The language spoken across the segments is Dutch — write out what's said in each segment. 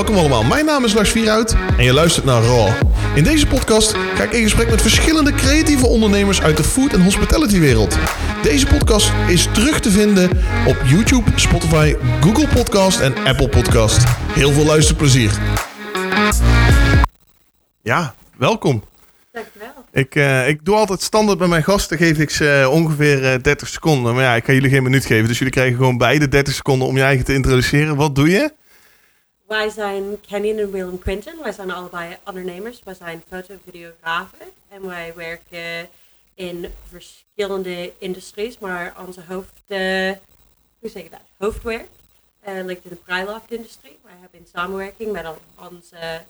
Welkom allemaal, mijn naam is Lars Vierhout en je luistert naar Raw. In deze podcast ga ik in gesprek met verschillende creatieve ondernemers uit de food- en hospitality wereld. Deze podcast is terug te vinden op YouTube, Spotify, Google Podcast en Apple Podcast. Heel veel luisterplezier. Ja, welkom. Dankjewel. Ik, eh, ik doe altijd standaard bij mijn gasten, geef ik ze eh, ongeveer eh, 30 seconden. Maar ja, ik ga jullie geen minuut geven, dus jullie krijgen gewoon beide 30 seconden om je eigen te introduceren. Wat doe je? Wij zijn Kenyon en Willem Quinton. Wij zijn allebei ondernemers. Wij zijn foto- en videografen. En wij werken in verschillende industries. Maar onze hoofd, eh, hoe zeg je dat? hoofdwerk eh, ligt in de bruiloftindustrie. Wij hebben in samenwerking met onze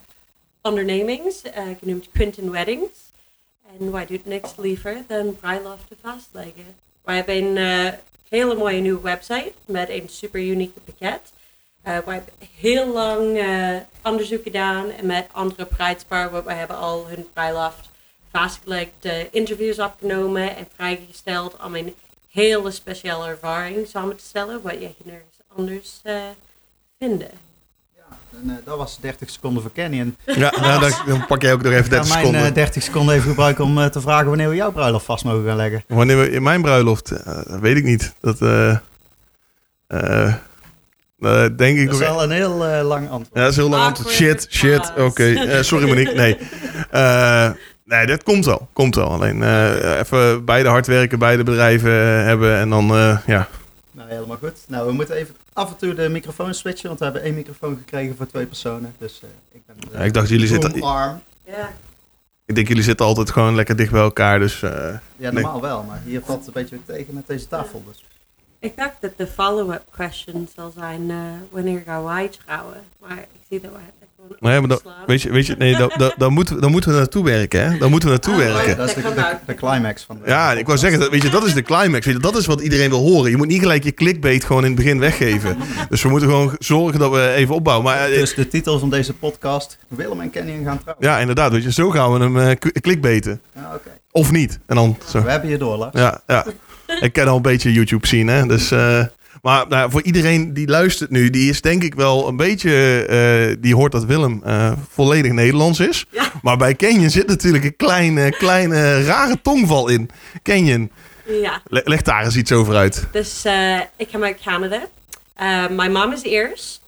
ondernemings, eh, genoemd Quinton Weddings. En wij doen niks liever dan bruiloften vastleggen. Wij hebben een hele mooie nieuwe website met een super unieke pakket. Uh, wij hebben heel lang eh, onderzoek gedaan en met andere bruidspaar, want wij hebben al hun bruiloft vastgelegd, eh, interviews opgenomen en vrijgesteld om een hele speciale ervaring samen te stellen, wat je nergens anders eh vinden. Ja, en, eh, dat was 30 seconden voor Kenny. En Ja, nou, dan, dan pak jij ook nog even ik ga 30 mijn seconden. eh, 30 seconden even gebruiken om te vragen wanneer we jouw bruiloft vast mogen gaan leggen. Wanneer we in mijn bruiloft, eh, dat weet ik niet. Dat eh, denk ik Dat is wel een heel eh, lang antwoord. Ja, dat is heel lang. Awkward Shit, shit. Oké, pause. Eh, sorry Monique. Nee. Eh, nee, dat komt wel. Komt wel. Alleen eh, even beide hard werken, beide bedrijven hebben en dan, eh, ja. Nou, helemaal goed. Nou, we moeten even af en toe de microfoon switchen, want we hebben één microfoon gekregen voor twee personen. Dus eh, ik ben Ja, ik dacht, jullie zitten- arm. Ja, Ik denk jullie zitten altijd gewoon lekker dicht bij elkaar, dus... eh, Ja, normaal wel, maar hier valt het een beetje weer tegen met deze tafel. Dus. Ik dacht dat de follow-up question zal zijn, eh, wanneer gaan wij trouwen? Maar ik zie dat wij het gewoon Nee, maar dan, opslaan. weet je, weet je nee, dan, dan, moeten we, dan moeten we naartoe werken, hè? Dan moeten we naartoe Ah, werken. Dat is de, climax van de Ja, ik wou zeggen, dat, weet je, dat is de climax. Weet je, dat is wat iedereen wil horen. Je moet niet gelijk je clickbait gewoon in het begin weggeven. Dus we moeten gewoon zorgen dat we even opbouwen. Maar eh, Dus de titel van deze podcast, Willem en Kenny gaan trouwen. ja, inderdaad, weet je, zo gaan we hem k- clickbaiten. Ja, oké. Of niet. En dan zo. We hebben je door, Lars. Ja, ja. Ik ken al een beetje YouTube zien, hè. Dus, eh, maar nou, voor iedereen die luistert nu, die is denk ik wel een beetje... eh, die hoort dat Willem eh, volledig Nederlands is. Ja. Maar bij Kenyon zit natuurlijk een kleine, kleine rare tongval in. Kenyon, Ja, le- leg daar eens iets over uit. dus ik kom uit Canada. Mijn mom is Iers.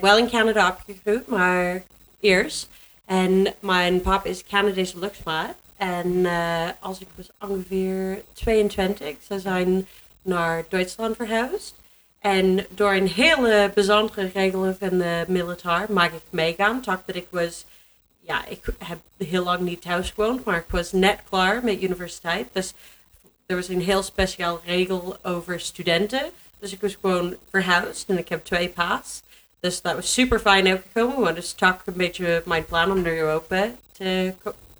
Wel in Canada opgegroeid, maar Iers. En mijn papa is Canadese luchtvaart. En eh, als ik was ongeveer 22, ze zijn naar Duitsland verhuisd. En door een hele bijzondere regel van de militair mag ik meegaan. Toch dat ik was, ja, ik heb heel lang niet thuis gewoond, maar ik was net klaar met universiteit. Dus er was een heel speciaal regel over studenten. Dus ik was gewoon verhuisd en ik heb twee paas. Dus dat was super fijn uitgekomen, want het toch een beetje mijn plan om naar Europa te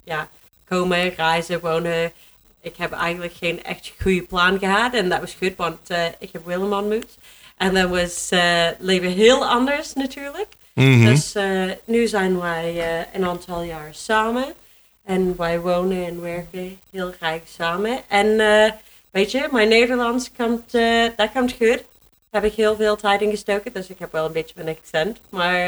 ja, komen, reizen, wonen. Ik heb eigenlijk geen echt goede plan gehad en dat was goed, want eh, ik heb Willem ontmoet. En dat was eh, leven heel anders natuurlijk. Mhm. Dus eh, nu zijn wij een aantal jaar samen. En wij wonen en werken heel graag samen. En weet je, mijn Nederlands komt, dat komt goed. Daar heb ik heel veel tijd in gestoken. Dus ik heb wel een beetje mijn accent. Maar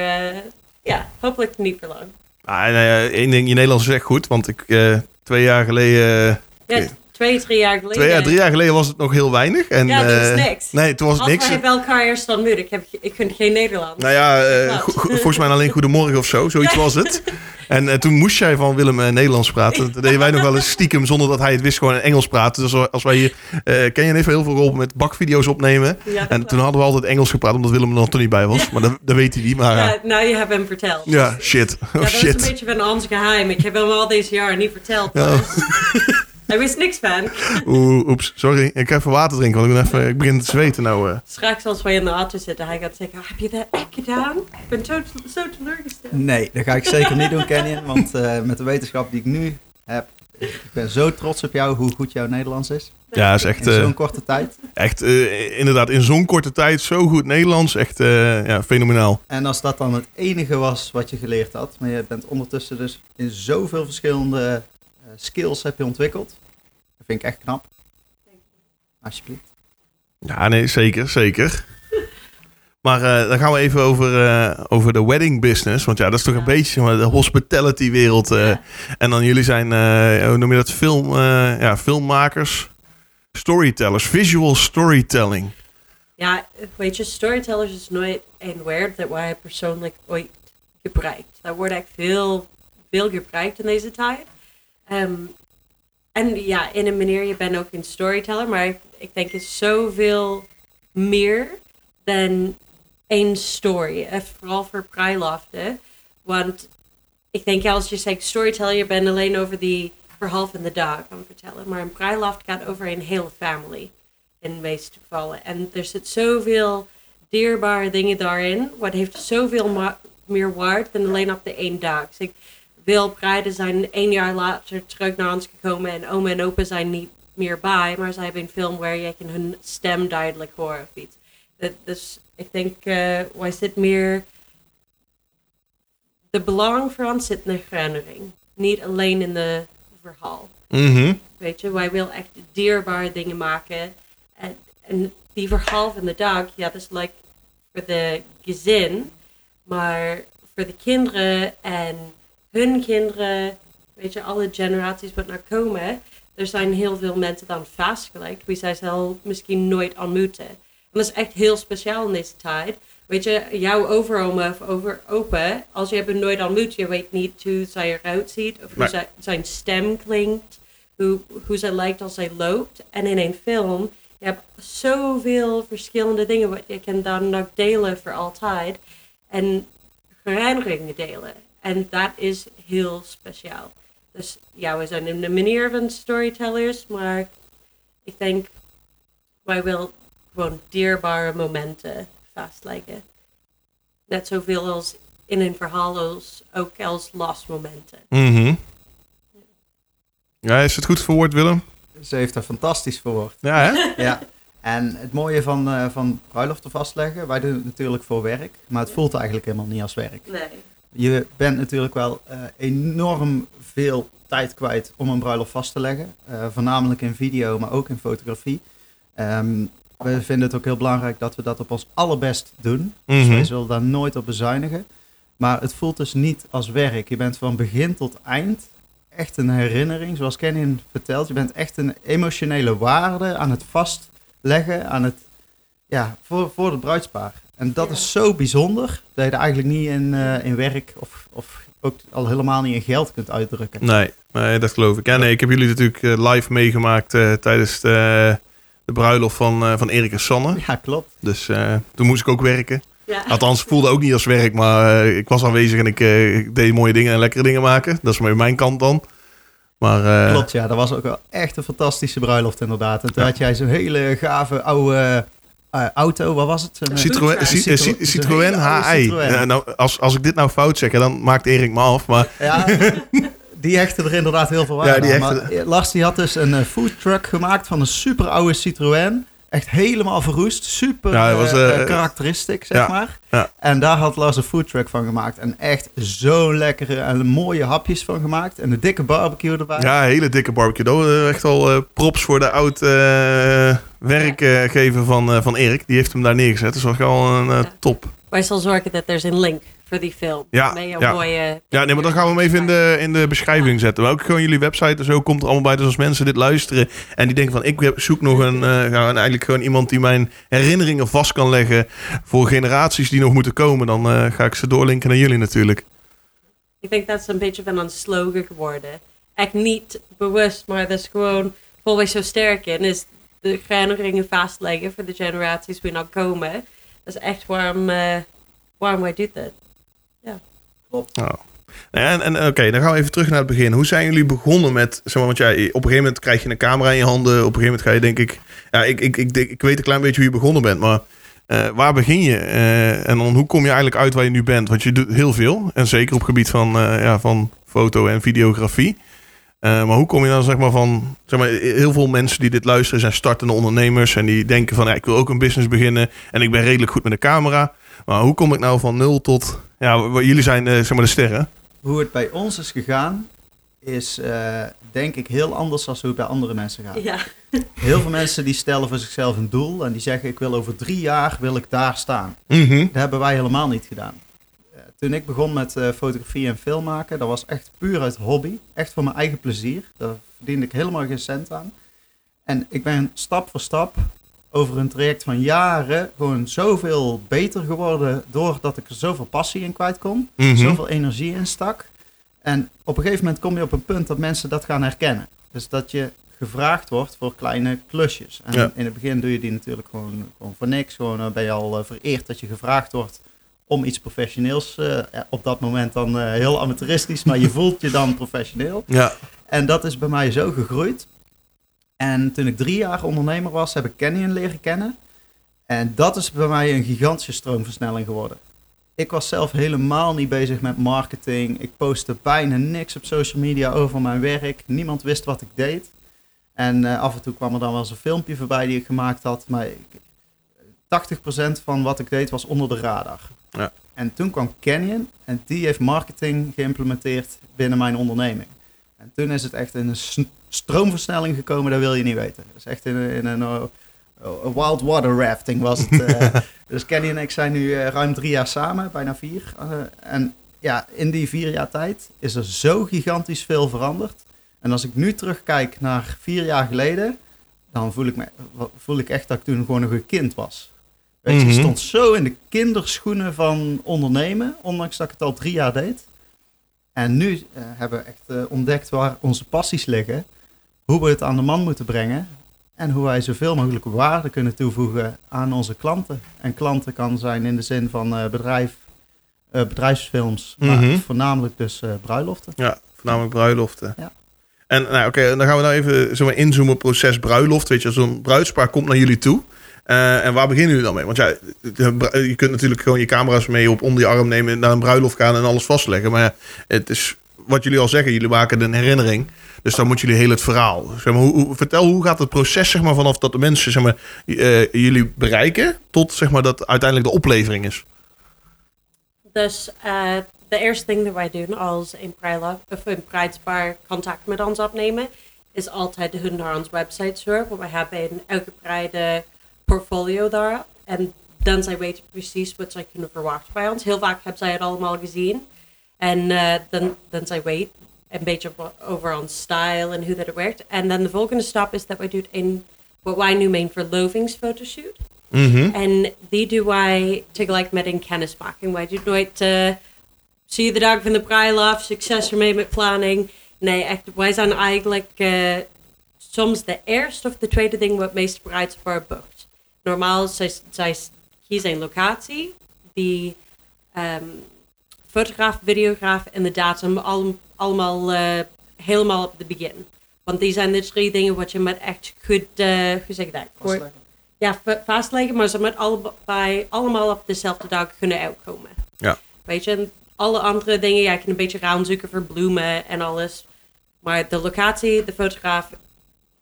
ja, hopelijk niet voor lang. Ah, nou één ding, je Nederlands is echt goed. Want ik, eh, twee jaar geleden... Ja, Oké. Twee, drie jaar geleden. Twee jaar, drie jaar geleden was het nog heel weinig. En, Ja, dat is eh, niks. Nee, toen was het Als niks. hebben elkaar eerst ontmoet, ik, heb, ik kun geen Nederlands. Nou ja, eh, volgens mij alleen Goedemorgen of zo. Zoiets was het. En eh, toen moest jij van Willem Nederlands praten. Dat deden wij nog wel eens stiekem zonder dat hij het wist gewoon in Engels praten. Dus als wij hier... ken je heeft heel veel geholpen met bakvideo's opnemen. Ja, En toen hadden we altijd Engels gepraat omdat Willem er nog toch niet bij was. Maar dat, dat weet hij niet. Maar Ja, ja, nou, je hebt hem verteld. ja shit. Oh Ja, dat is een shit. beetje van ons geheim. Ik heb hem al deze jaren niet verteld. Ja. Hij wist niks van. Oeh, oeps, sorry. Ik ga even water drinken, want ik, ben even, ik begin te zweten nou. eh. Straks als wij in de auto zitten, hij gaat zeggen, heb je dat echt gedaan? Ik ben zo, zo teleurgesteld. Nee, dat ga ik zeker niet doen, Kenny. Want eh, met de wetenschap die ik nu heb, ik ben zo trots op jou hoe goed jouw Nederlands is. Ja, is echt, In eh, zo'n korte tijd. echt eh, inderdaad in zo'n korte tijd zo goed Nederlands. Echt eh, ja, fenomenaal. En als dat dan het enige was wat je geleerd had, maar je bent ondertussen dus in zoveel verschillende eh, skills heb je ontwikkeld. Dat vind ik echt knap. Alsjeblieft. Ja, nee, zeker, zeker. Maar eh, dan gaan we even over, eh, over de wedding business. Want ja, dat is toch Ja. een beetje maar, de hospitality wereld. eh. Ja. En dan jullie zijn, eh, hoe noem je dat, film, eh, ja, filmmakers, storytellers, visual storytelling. Ja, weet je, storytellers is nooit een woord dat wij persoonlijk ooit gebruikt. Dat wordt echt veel, veel gebruikt in deze tijd. Ehm, en ja, in een manier, je bent ook een storyteller, maar ik, denk het is zoveel meer dan één story. En vooral voor bruiloften. Want ik denk als je zegt storyteller, je bent alleen over die verhaal van de dag aan vertellen. Maar een bruiloft gaat over een hele family in de meeste gevallen. En er zit zoveel dierbare dingen daarin. Wat heeft zoveel meer waard dan alleen op de één dag. Dus veel bruiden zijn één jaar later terug naar ons gekomen en oma en opa zijn niet meer bij, maar zij hebben een film waar je kan hun stem duidelijk horen of iets. Dat, dus ik denk, eh wij zitten meer. De belang voor ons zit in de herinnering, niet alleen in de verhaal. Mhm. Weet je, wij willen echt dierbare dingen maken. En, en die verhaal van de dag, ja, dat is like voor de gezin. Maar voor de kinderen en hun kinderen, weet je, alle generaties wat naar komen. Er zijn heel veel mensen dan vastgelegd, wie zij zelf misschien nooit ontmoeten. En dat is echt heel speciaal in deze tijd. Weet je, jouw overoma of over opa, als je hebt nooit ontmoet, je weet niet hoe zij eruit ziet of hoe zij- zijn stem klinkt hoe, hoe ze lijkt als zij loopt. En in een film, je hebt zoveel verschillende dingen wat je kan dan nog delen voor altijd. En herinneringen delen. En dat is heel speciaal. Dus ja, we zijn in de manier van storytellers, maar ik denk, wij willen gewoon dierbare momenten vastleggen. Net zoveel als in een verhaal als ook als lost momenten. Mhm. Ja, is het goed verwoord, Willem? Ze heeft er fantastisch verwoord. Ja, hè? Ja. En het mooie van, eh van bruiloften vastleggen, wij doen het natuurlijk voor werk, maar het voelt eigenlijk helemaal niet als werk. Nee. Je bent natuurlijk wel eh, enorm veel tijd kwijt om een bruiloft vast te leggen. Eh, voornamelijk in video, maar ook in fotografie. Ehm, we vinden het ook heel belangrijk dat we dat op ons allerbest doen. Dus Mhm. wij zullen daar nooit op bezuinigen. Maar het voelt dus niet als werk. Je bent van begin tot eind echt een herinnering. Zoals Kenny vertelt, je bent echt een emotionele waarde aan het vastleggen, aan het, ja, voor, voor het bruidspaar. En dat Ja. is zo bijzonder dat je er eigenlijk niet in, eh, in werk of, of ook al helemaal niet in geld kunt uitdrukken. Nee, nee, dat geloof ik. Ja, nee, ik heb jullie natuurlijk eh, live meegemaakt eh, tijdens de, de bruiloft van, eh, van Erik en Sanne. Ja, klopt. Dus eh, toen moest ik ook werken. Ja. Althans, het voelde ook niet als werk, maar ik was aanwezig en ik, ik deed mooie dingen en lekkere dingen maken. Dat is maar mijn kant dan. Maar eh, Klopt, ja. Dat was ook wel echt een fantastische bruiloft inderdaad. En toen Ja. had jij zo'n hele gave oude eh, auto. Wat was het? Een, Citroën, Citroën. Ci- eh, Ci- Citroën. HI. Nou, als, als ik dit nou fout zeg, dan maakt Erik me af. Maar Ja, die hechten er inderdaad heel veel waarde Ja, Maar eh, Lars die had dus een eh, food truck gemaakt van een super oude Citroën. Echt helemaal verroest. Super Ja, was, eh, eh, eh, karakteristiek, zeg ja, maar. ja. En daar had Lars een food truck van gemaakt. En echt zo'n lekkere en mooie hapjes van gemaakt. En een dikke barbecue erbij. ja, hele dikke barbecue. Dat was echt al eh, props voor de oud eh, werkgever van, eh, van Erik. Die heeft hem daar neergezet. Dat was wel een eh, top. Wij zal zorgen dat er is een link voor die film. Ja, ja. mooie... Ja, nee, maar dan gaan we hem even in de, in de beschrijving zetten. Maar ook gewoon jullie website en zo komt er allemaal bij. Dus als mensen dit luisteren en die denken van... ik zoek nog een, eh, eigenlijk gewoon iemand die mijn herinneringen vast kan leggen... voor generaties die nog moeten komen... dan eh, ga ik ze doorlinken naar jullie natuurlijk. Ik denk dat is een beetje van een slogan geworden. Echt niet bewust, maar dat is gewoon... Vol wij zo sterk in, is de herinneringen vastleggen voor de generaties die nog komen. Dat is echt waarom, eh, waarom wij doen dit. Nou, En, en oké, dan gaan we even terug naar het begin. Hoe zijn jullie begonnen met... Zeg maar, want ja, op een gegeven moment krijg je een camera in je handen. Op een gegeven moment ga je denk ik... Ja, ik, ik, ik, denk- ik weet een klein beetje hoe je begonnen bent, maar... eh, waar begin je? Eh, en dan hoe kom je eigenlijk uit waar je nu bent? Want je doet heel veel. En zeker op het gebied van, eh, ja, van foto en videografie. Eh, maar hoe kom je dan zeg maar van... Zeg maar, heel veel mensen die dit luisteren zijn startende ondernemers. En die denken van ja, ik wil ook een business beginnen. En ik ben redelijk goed met de camera. Maar hoe kom ik nou van nul tot... Ja, jullie zijn eh, zeg maar de sterren. Hoe het bij ons is gegaan, is uh, denk ik heel anders dan hoe het bij andere mensen gaat. Ja. Heel veel mensen die stellen voor zichzelf een doel en die zeggen ik wil over drie jaar wil ik daar staan. Mhm. Dat hebben wij helemaal niet gedaan. Toen ik begon met uh, fotografie en film maken, dat was echt puur uit hobby. Echt voor mijn eigen plezier. Daar verdiende ik helemaal geen cent aan. En ik ben stap voor stap over een traject van jaren gewoon zoveel beter geworden doordat ik er zoveel passie in kwijt kon. Mhm. Zoveel energie in stak. En op een gegeven moment kom je op een punt dat mensen dat gaan herkennen. Dus dat je gevraagd wordt voor kleine klusjes. En Ja. in het begin doe je die natuurlijk gewoon, gewoon voor niks. Gewoon ben je al uh, vereerd dat je gevraagd wordt om iets professioneels. Uh, ja, op dat moment dan uh, heel amateuristisch, maar je voelt je dan professioneel. Ja. En dat is bij mij zo gegroeid. En toen ik drie jaar ondernemer was, heb ik Canyon leren kennen. En dat is bij mij een gigantische stroomversnelling geworden. Ik was zelf helemaal niet bezig met marketing. Ik postte bijna niks op social media over mijn werk. Niemand wist wat ik deed. En uh, af en toe kwam er dan wel eens een filmpje voorbij die ik gemaakt had. Maar ik, 80% van wat ik deed was onder de radar. Ja. En toen kwam Canyon en die heeft marketing geïmplementeerd binnen mijn onderneming. En toen is het echt in een stroomversnelling gekomen, dat wil je niet weten. Dat is echt in, in een uh, wild water rafting was het. Uh, dus Kenny en ik zijn nu uh, ruim drie jaar samen, bijna vier. en ja, in die vier jaar tijd is er zo gigantisch veel veranderd. En als ik nu terugkijk naar vier jaar geleden, dan voel ik, me, voel ik echt dat ik toen gewoon nog een kind was. Weet je, Mhm. ik stond zo in de kinderschoenen van ondernemen, ondanks dat ik het al drie jaar deed. En nu uh, hebben we echt uh, ontdekt waar onze passies liggen, hoe we het aan de man moeten brengen en hoe wij zoveel mogelijk waarde kunnen toevoegen aan onze klanten. En klanten kan zijn in de zin van uh, bedrijf, bedrijfsfilms, Mhm. maar voornamelijk dus bruiloften. Ja, voornamelijk bruiloften. Ja. En nou, oké, dan gaan we nou even zeg maar, inzoomen op proces bruiloft. Weet je, zo'n bruidspaar komt naar jullie toe. Uh, en waar beginnen jullie dan mee? Want ja, je kunt natuurlijk gewoon je camera's mee op onder je arm nemen, naar een bruiloft gaan en alles vastleggen. Maar ja, het is wat jullie al zeggen, jullie maken een herinnering. Dus dan moeten jullie heel het verhaal. Zeg maar, hoe, hoe, vertel, hoe gaat het proces zeg maar, vanaf dat de mensen zeg maar, uh, jullie bereiken tot zeg maar, dat uiteindelijk de oplevering is? Dus uh, de eerste ding dat wij doen als een, bruidspaar contact met ons opnemen, is altijd hun naar onze website surfen. Want wij hebben in elke bruid portfolio daar. En dan zij weten precies wat zij kunnen verwachten bij ons. Heel vaak hebben zij het allemaal gezien. En uh, dan, dan zij weet een beetje over ons style en hoe dat werkt. En dan de volgende stap is dat wij doen een, wat wij noemen een verlovingsfotoshoot. Mm -hmm. En die doen wij tegelijk met een kennismaking. Wij doen nooit, uh, zie je de dag van de bruiloft, succes ermee met planning. Nee, echt, wij zijn eigenlijk uh, soms de eerste of de tweede ding wat meeste bruidspaar boekt. Normaal, zij, zij kiezen een locatie, die um, fotograaf, videograaf en de datum al, allemaal uh, helemaal op het begin. Want die zijn de drie dingen wat je met echt goed, uh, hoe zeg ik dat? Vastleggen. Ja, vastleggen, maar ze moeten allebei, allemaal op dezelfde dag kunnen uitkomen. Ja. Weet je, en alle andere dingen, ja, je kan een beetje zoeken voor bloemen en alles. Maar de locatie, de fotograaf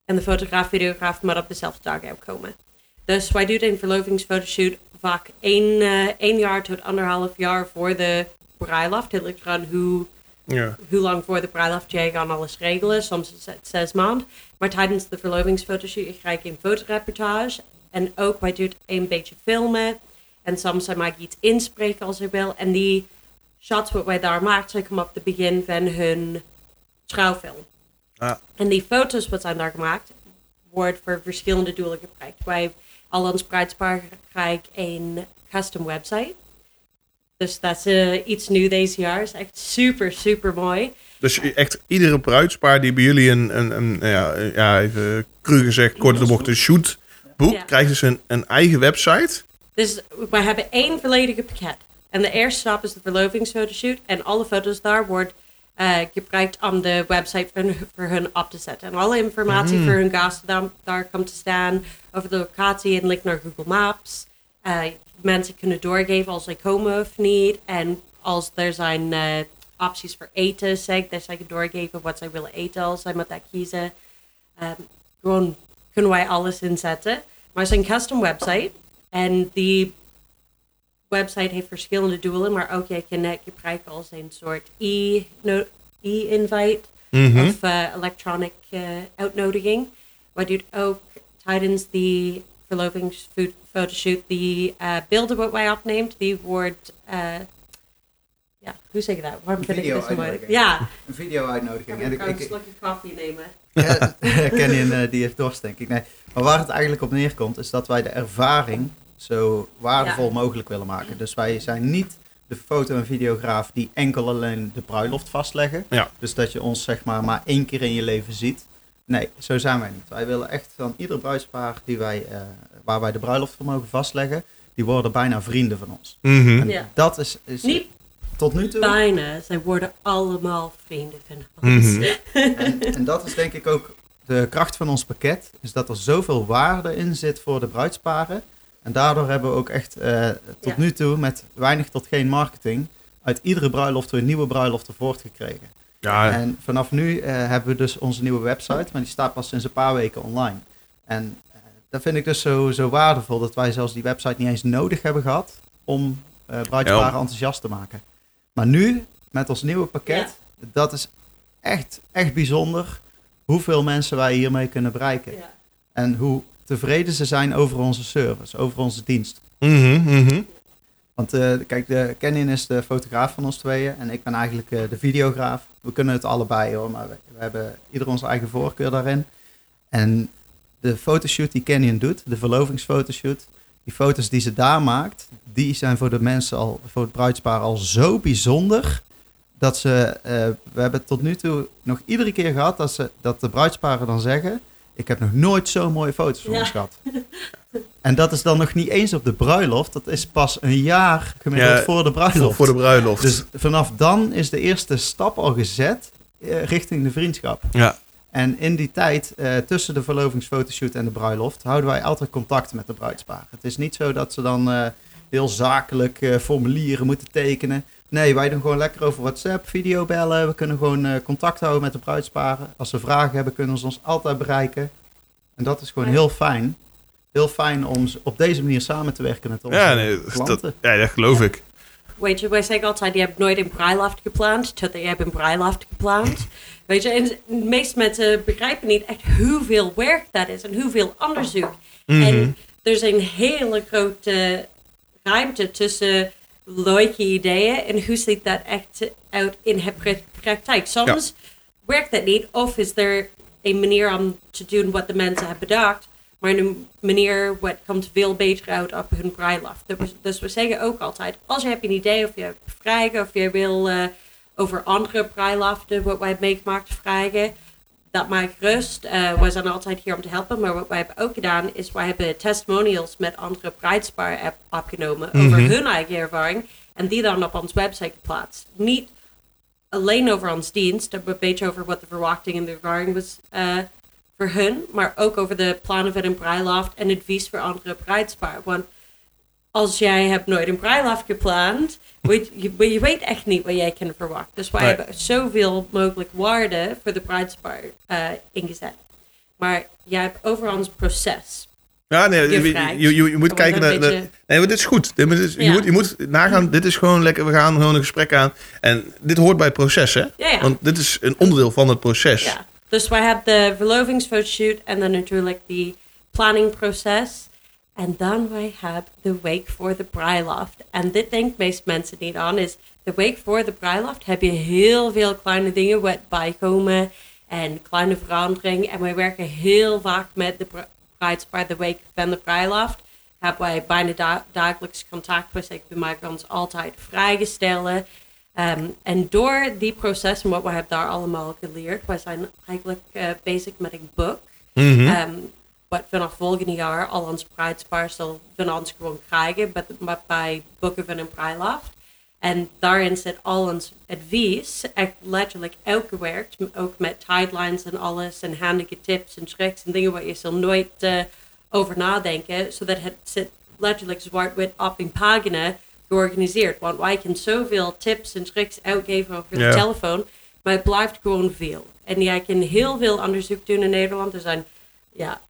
en de fotograaf, videograaf moet op dezelfde dag uitkomen. Dus wij doen een verlovingsfotoshoot vaak één, uh, één jaar tot anderhalf jaar voor de bruiloft. Het ligt eraan hoe, ja. hoe lang voor de bruiloft jij kan alles regelen. Soms is het zes maanden. Maar tijdens de verlovingsfotoshoot krijg je een fotoreportage. En ook wij doen een beetje filmen. En soms zij mag iets inspreken als ze wil. En die shots wat wij daar maken, zij komen op het begin van hun trouwfilm. Ah. En die foto's wat zijn daar gemaakt, wordt voor verschillende doelen gebruikt. Wij, al ons bruidspaar krijgt een custom website. Dus dat is uh, iets nieuw deze jaar. is echt super, super mooi. Dus echt iedere bruidspaar die bij jullie een, een, een ja, ja, even cru gezegd, kort de bocht, een shoot boekt, Ja. krijgt dus een, een eigen website. Dus we hebben één volledige pakket. En de eerste stap is de verlovingsfotoshoot. En alle foto's daar wordt uh, gebruikt om de website voor, voor hun op te zetten. En alle informatie voor hun gasten daar, daar komt te staan. Over de locatie en link naar Google Maps. Uh, mensen kunnen doorgeven als ze komen of niet. En als er zijn uh, opties voor eten, zeg, dat zij doorgeven wat zij willen eten als zij met dat kiezen. Um, gewoon kunnen wij alles inzetten. Maar het is een custom website. En die website heeft verschillende doelen, maar ook jij kan het gebruiken als een soort e- no- e-invite. Mhm. of eh, electronic eh, uitnodiging. Wij doen ook tijdens die verlovingsfotoshoot die eh, beelden wat wij opneemt, die wordt, ja, hoe zeg je dat? Waarom vind ik dit zo moeilijk? Ja, Een video-uitnodiging. ik ik, een slokje koffie nemen. Ja, Kenny en, eh, die heeft dorst, denk ik. Nee. Maar waar het eigenlijk op neerkomt, is dat wij de ervaring zo waardevol Ja. mogelijk willen maken. Dus wij zijn niet de foto- en videograaf die enkel alleen de bruiloft vastleggen. Ja. Dus dat je ons zeg maar maar één keer in je leven ziet. Nee, zo zijn wij niet. Wij willen echt van ieder bruidspaar die wij, eh, waar wij de bruiloft voor mogen vastleggen, die worden bijna vrienden van ons. Mhm. En Ja. dat is, is Niet tot nu toe. bijna, zij worden allemaal vrienden van ons. Mhm. En, en dat is denk ik ook de kracht van ons pakket. Is dat er zoveel waarde in zit voor de bruidsparen. En daardoor hebben we ook echt eh, tot Ja. nu toe met weinig tot geen marketing... uit iedere bruiloft weer nieuwe bruiloften voortgekregen. Ja, En vanaf nu eh, hebben we dus onze nieuwe website. Maar die staat pas sinds een paar weken online. En eh, dat vind ik dus zo, zo waardevol... dat wij zelfs die website niet eens nodig hebben gehad... om eh bruidsparen Ja. enthousiast te maken. Maar nu, met ons nieuwe pakket... dat is echt, echt bijzonder... hoeveel mensen wij hiermee kunnen bereiken. Ja. En hoe tevreden ze zijn over onze service, over onze dienst. Mhm, mhm. Want eh, kijk, de, Kenin is de fotograaf van ons tweeën en ik ben eigenlijk eh, de videograaf. We kunnen het allebei hoor, maar we, we hebben ieder onze eigen voorkeur daarin. En de fotoshoot die Canyon doet, de verlovingsfotoshoot, die foto's die ze daar maakt, die zijn voor de mensen al, voor het bruidspaar al zo bijzonder. Dat ze, eh, we hebben tot nu toe nog iedere keer gehad dat, ze, dat de bruidsparen dan zeggen: Ik heb nog nooit zo mooie foto's van Ja. ons gehad. En dat is dan nog niet eens op de bruiloft, dat is pas een jaar gemiddeld Ja, voor de bruiloft. Voor, de bruiloft. Dus vanaf dan is de eerste stap al gezet eh, richting de vriendschap. ja. En in die tijd, eh, tussen de verlovingsfotoshoot en de bruiloft, houden wij altijd contact met de bruidspaar. Het is niet zo dat ze dan eh, heel zakelijk eh, formulieren moeten tekenen. Nee, wij doen gewoon lekker over WhatsApp, videobellen. We kunnen gewoon eh, contact houden met de bruidsparen. Als ze vragen hebben, kunnen ze ons altijd bereiken. En dat is gewoon Ja. heel fijn. Heel fijn om op deze manier samen te werken met onze Ja, nee, dat, klanten. ja, dat geloof ik. Weet je, wij zeggen altijd, je hebt nooit een bruiloft gepland, totdat je hebt een bruiloft gepland. Weet je, en de meeste mensen begrijpen niet echt hoeveel werk dat is en hoeveel onderzoek. Mhm. En er is een hele grote ruimte tussen leuke ideeën en hoe ziet dat echt uit in pra- praktijk. Soms werkt dat niet, of is er een manier om te doen wat de mensen hebben bedacht, maar een manier wat komt veel beter uit op hun bruiloft. Dus- Dus we zeggen ook altijd, als je hebt een idee of je hebt vragen of je wil eh, over andere bruiloften wat wij hebben meegemaakt vragen, dat maakt rust. Eh wij zijn altijd hier om te helpen. Maar wat wij hebben ook gedaan is wij hebben testimonials met andere bruidspaar app opgenomen over Mhm. hun eigen ervaring. En die dan op onze website geplaatst. Niet alleen over ons dienst, maar een beetje over wat de verwachting en de ervaring was eh, voor hun. Maar ook over de plannen van een bruiloft en advies voor andere bruidspaar. Want als jij hebt nooit een bruiloft gepland, weet, je, je weet echt niet wat jij kan verwachten. Dus wij hebben zoveel mogelijk waarde voor de bruidspaar eh, ingezet. Maar jij hebt over ons proces. Ja, nee, Je je, je, moet kijken een naar... beetje- naar- nee, maar dit is goed. Dit is, je, moet, je moet nagaan, dit is gewoon lekker, we gaan gewoon een gesprek aan. En dit hoort bij het proces, hè? Ja, ja. Want dit is een onderdeel van het proces. Ja. Dus wij hebben de verlovingsfotoshoot en dan natuurlijk die planningproces. En dan wij hebben de week voor de bruiloft. En dit denkt meest mensen niet aan, is de week voor de bruiloft heb je heel veel kleine dingen wat bijkomen en kleine veranderingen. En wij werken heel vaak met de bruidspaar de week van de bruiloft. Hebben wij bijna da- dagelijks contact. Dus we maken ons altijd vrijgestellen. Ehm, en door die processen, wat we hebben daar allemaal geleerd, wij zijn eigenlijk eh, bezig met een boek. Ehm, wat vanaf volgende jaar al ons bruidspaar zal van ons gewoon krijgen, met bij boeken van een bruiloft. En daarin zit al ons advies, echt letterlijk uitgewerkt, ook met guidelines en alles, en handige tips en tricks en dingen waar je zal nooit eh, over nadenken, zodat het zit letterlijk zwart-wit op een pagina georganiseerd. Want wij kunnen zoveel tips en tricks uitgeven over Ja. de telefoon, maar het blijft gewoon veel. En jij kan heel veel onderzoek doen in Nederland. Er zijn ja,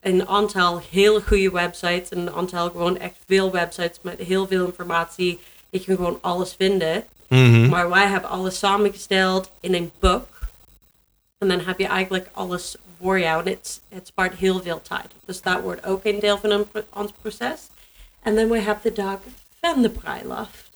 een aantal heel goede websites en een aantal gewoon echt veel websites met heel veel informatie. Je kan gewoon alles vinden. Mhm. Maar wij hebben alles samengesteld in een boek En dan heb je eigenlijk alles voor jou. En het, het spaart heel veel tijd. Dus dat wordt ook een deel van ons proces. En dan we have the dag van de bruiloft.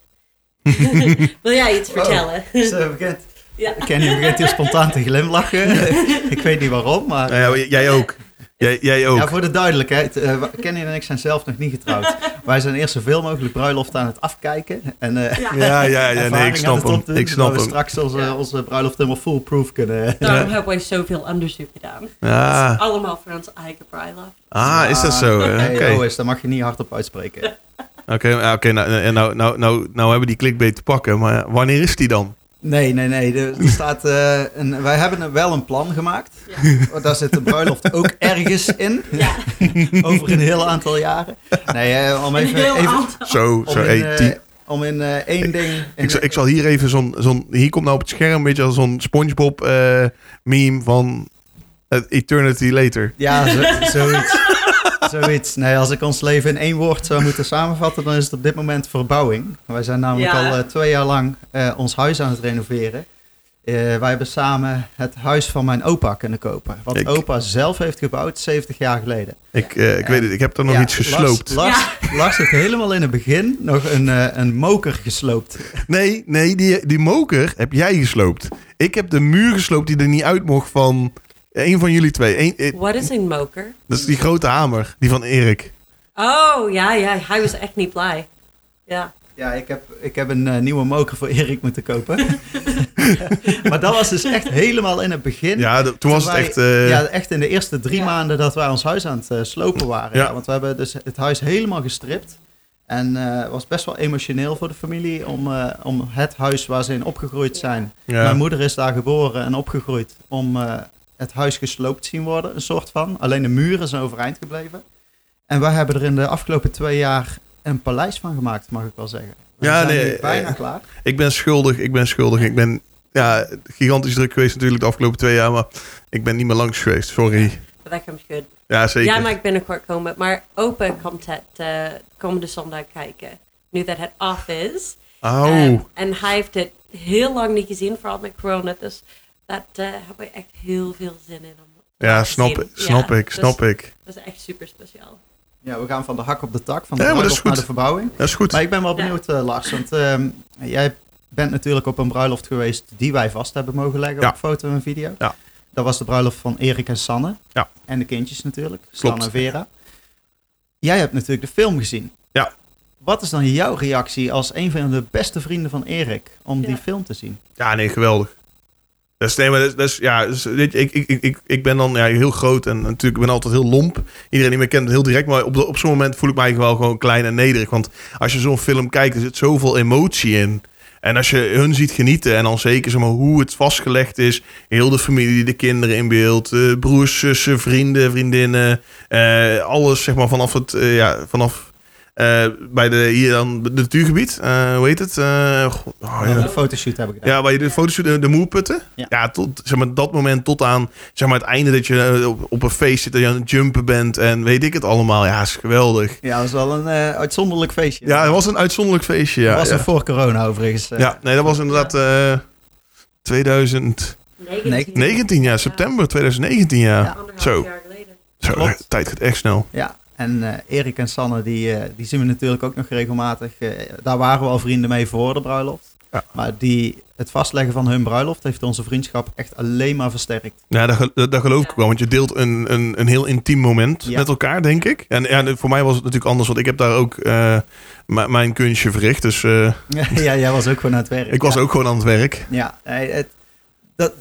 Wil jij iets vertellen? Zo begint. ja. Kenny begint hier spontaan te glimlachen. ik weet niet waarom, maar... Nou ja, jij ook. Jij, jij ook. Ja, voor de duidelijkheid. eh, Kenny en ik zijn zelf nog niet getrouwd. Wij zijn eerst zoveel mogelijk bruiloft aan het afkijken. En eh Ja. Ja, ja, ja, nee, ervaring ik snap het hem. Ik snap we hem. straks onze, Ja. onze bruiloft helemaal foolproof kunnen... Daarom hebben wij zoveel onderzoek gedaan. Ja. Allemaal voor onze eigen bruiloft. Ah, is dat zo? hè? Hey, Oké. OS, daar mag je niet hardop uitspreken. Oké, oké, nou, nou, nou, nou, nou, nou hebben we die clickbait te pakken, maar wanneer is die dan? Nee, nee, nee. Er, er staat, eh, een, wij hebben wel een plan gemaakt. Ja. Daar zit de bruiloft ook ergens in. Ja. Over een heel aantal jaren. Nee, eh, om Een even... heel even aantal. Zo, om zo, in, hey, eh, om in eh, één ding... in- ik, zal, ik zal hier even zo'n, zo'n, hier komt nou op het scherm, weet je, als zo'n Spongebob eh, meme van Eternity Later. Ja, zo, zoiets. Zoiets. Nee, als ik ons leven in één woord zou moeten samenvatten, dan is het op dit moment verbouwing. Wij zijn namelijk Ja. al eh, twee jaar lang eh, ons huis aan het renoveren. Eh, wij hebben samen het huis van mijn opa kunnen kopen. Wat Ik- opa zelf heeft gebouwd 70 jaar geleden. Ik, eh, ik weet het, ik heb er nog Ja, iets gesloopt. Lars, Lars, Lars heeft helemaal in het begin nog een, een moker gesloopt. Nee, nee, die, die moker heb jij gesloopt. Ik heb de muur gesloopt die er niet uit mocht van een van jullie twee. Eén- eh, Wat is een moker? dat is die grote hamer, die van Erik. Oh, ja, ja. Hij was echt niet blij. Ja. Ja, ik heb, ik heb een eh, nieuwe moker voor Erik moeten kopen. maar dat was dus echt helemaal in het begin. Ja, toen was het echt... eh, ja, echt in de eerste drie Ja. maanden dat wij ons huis aan het slopen waren. Ja. Ja. want we hebben dus het huis helemaal gestript. En eh, het was best wel emotioneel voor de familie om, eh, om het huis waar ze in opgegroeid zijn. ja. Mijn moeder is daar geboren en opgegroeid om eh, het huis gesloopt zien worden, een soort van. Alleen de muren zijn overeind gebleven. En wij hebben er in de afgelopen twee jaar een paleis van gemaakt, mag ik wel zeggen. We Ja, zijn nee, bijna eh, klaar. Ik ben schuldig, ik ben schuldig. Ik ben ja, gigantisch druk geweest natuurlijk de afgelopen twee jaar, maar ik ben niet meer langs geweest, sorry. But that comes good. Ja, zeker. Jij mag binnenkort komen. Maar opa komt het eh, komende zondag kijken. Nu dat het off is. Oh, en hij heeft het heel lang niet gezien, vooral met corona. Dus dat eh hebben we echt heel veel zin in. Om ja, te snap, zien. snap Ja, ik, dus snap ik. Dat is echt super speciaal. Ja, we gaan van de hak op de tak, van de Ja, bruiloft naar de verbouwing. Dat is goed. Maar ik ben wel Ja. benieuwd, eh, Lars, want ehm, jij bent natuurlijk op een bruiloft geweest die wij vast hebben mogen leggen Ja. op foto en video. Ja. Dat was de bruiloft van Erik en Sanne. Ja. En de kindjes natuurlijk. Sanne en Vera. Jij hebt natuurlijk de film gezien. Ja. Wat is dan jouw reactie als een van de beste vrienden van Erik om Ja. die film te zien? Ja, nee, geweldig. Is, nee, maar dat is, dat is- ja, je, ik, ik, ik, ik, ben dan ja, heel groot en natuurlijk ik ben altijd heel lomp. Iedereen die me kent heel direct, maar op, op zo'n moment voel ik mij wel gewoon klein en nederig. Want als je zo'n film kijkt, er zit zoveel emotie in. En als je hun ziet genieten en dan zeker zeg maar, hoe het vastgelegd is, heel de familie, de kinderen in beeld, eh, broers, zussen, vrienden, vriendinnen, eh, alles zeg maar vanaf het, eh, ja, vanaf bij de, hier dan, de natuurgebied, eh, hoe heet het? Eh, god, oh, ja. Een fotoshoot heb ik gedaan. Ja, waar je de foto's de, de moerputten. Ja. Ja. tot zeg maar, dat moment tot aan zeg maar, het einde dat je eh, op, op een feest zit, dat je aan het jumpen bent en weet ik het allemaal. Ja, is geweldig. Ja, dat was wel een eh, uitzonderlijk feestje. Ja, het was een uitzonderlijk feestje. Ja, Dat was ja. er voor corona overigens. eh. ja nee, dat was inderdaad eh 2019, 19. ja, september 2019, ja. Zo. jaar geleden. Zo, Klopt. de tijd gaat echt snel. Ja, en eh, Erik en Sanne, die, eh, die zien we natuurlijk ook nog regelmatig. Eh, daar waren we al vrienden mee voor de bruiloft. Ja. Maar die, het vastleggen van hun bruiloft heeft onze vriendschap echt alleen maar versterkt. Ja, dat, dat geloof ik wel. Want je deelt een, een, een heel intiem moment Ja. met elkaar, denk ik. En ja, voor mij was het natuurlijk anders, want ik heb daar ook eh, mijn kunstje verricht. Dus eh, ja, jij was ook gewoon aan het werk. ik was ook gewoon aan het werk. Ja, het, dat,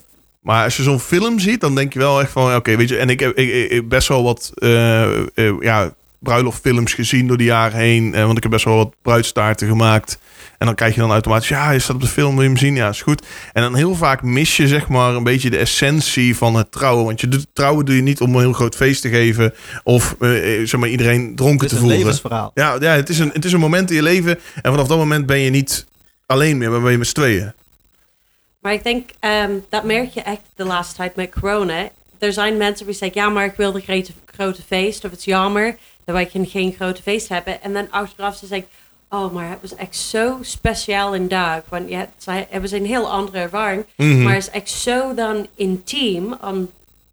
Maar als je zo'n film ziet, dan denk je wel echt van... Oké, weet je, en ik heb ik, best wel wat eh, ja, bruiloftfilms gezien door de jaren heen. eh, want ik heb best wel wat bruidstaarten gemaakt. En dan krijg je dan automatisch... Ja, is dat op de film? Wil je hem zien? Ja, is goed. En dan heel vaak mis je zeg maar een beetje de essentie van het trouwen. Want je doet, trouwen doe je niet om een heel groot feest te geven. Of eh, zeg maar iedereen dronken het te is een levensverhaal. Ja, ja het, is een, het is een moment in je leven. En vanaf dat moment ben je niet alleen meer, maar ben je met z'n tweeën. Maar ik denk, ehm, dat merk je echt de laatste tijd met corona. Er zijn mensen die zeggen, ja, maar ik wil een grote, grote feest. Of het is jammer dat wij geen- grote feest hebben. En dan achteraf ze zeggen, Oh, maar het was echt zo speciaal een dag. Want ja, het, was een heel andere ervaring. Mhm. Maar het is echt zo dan intiem om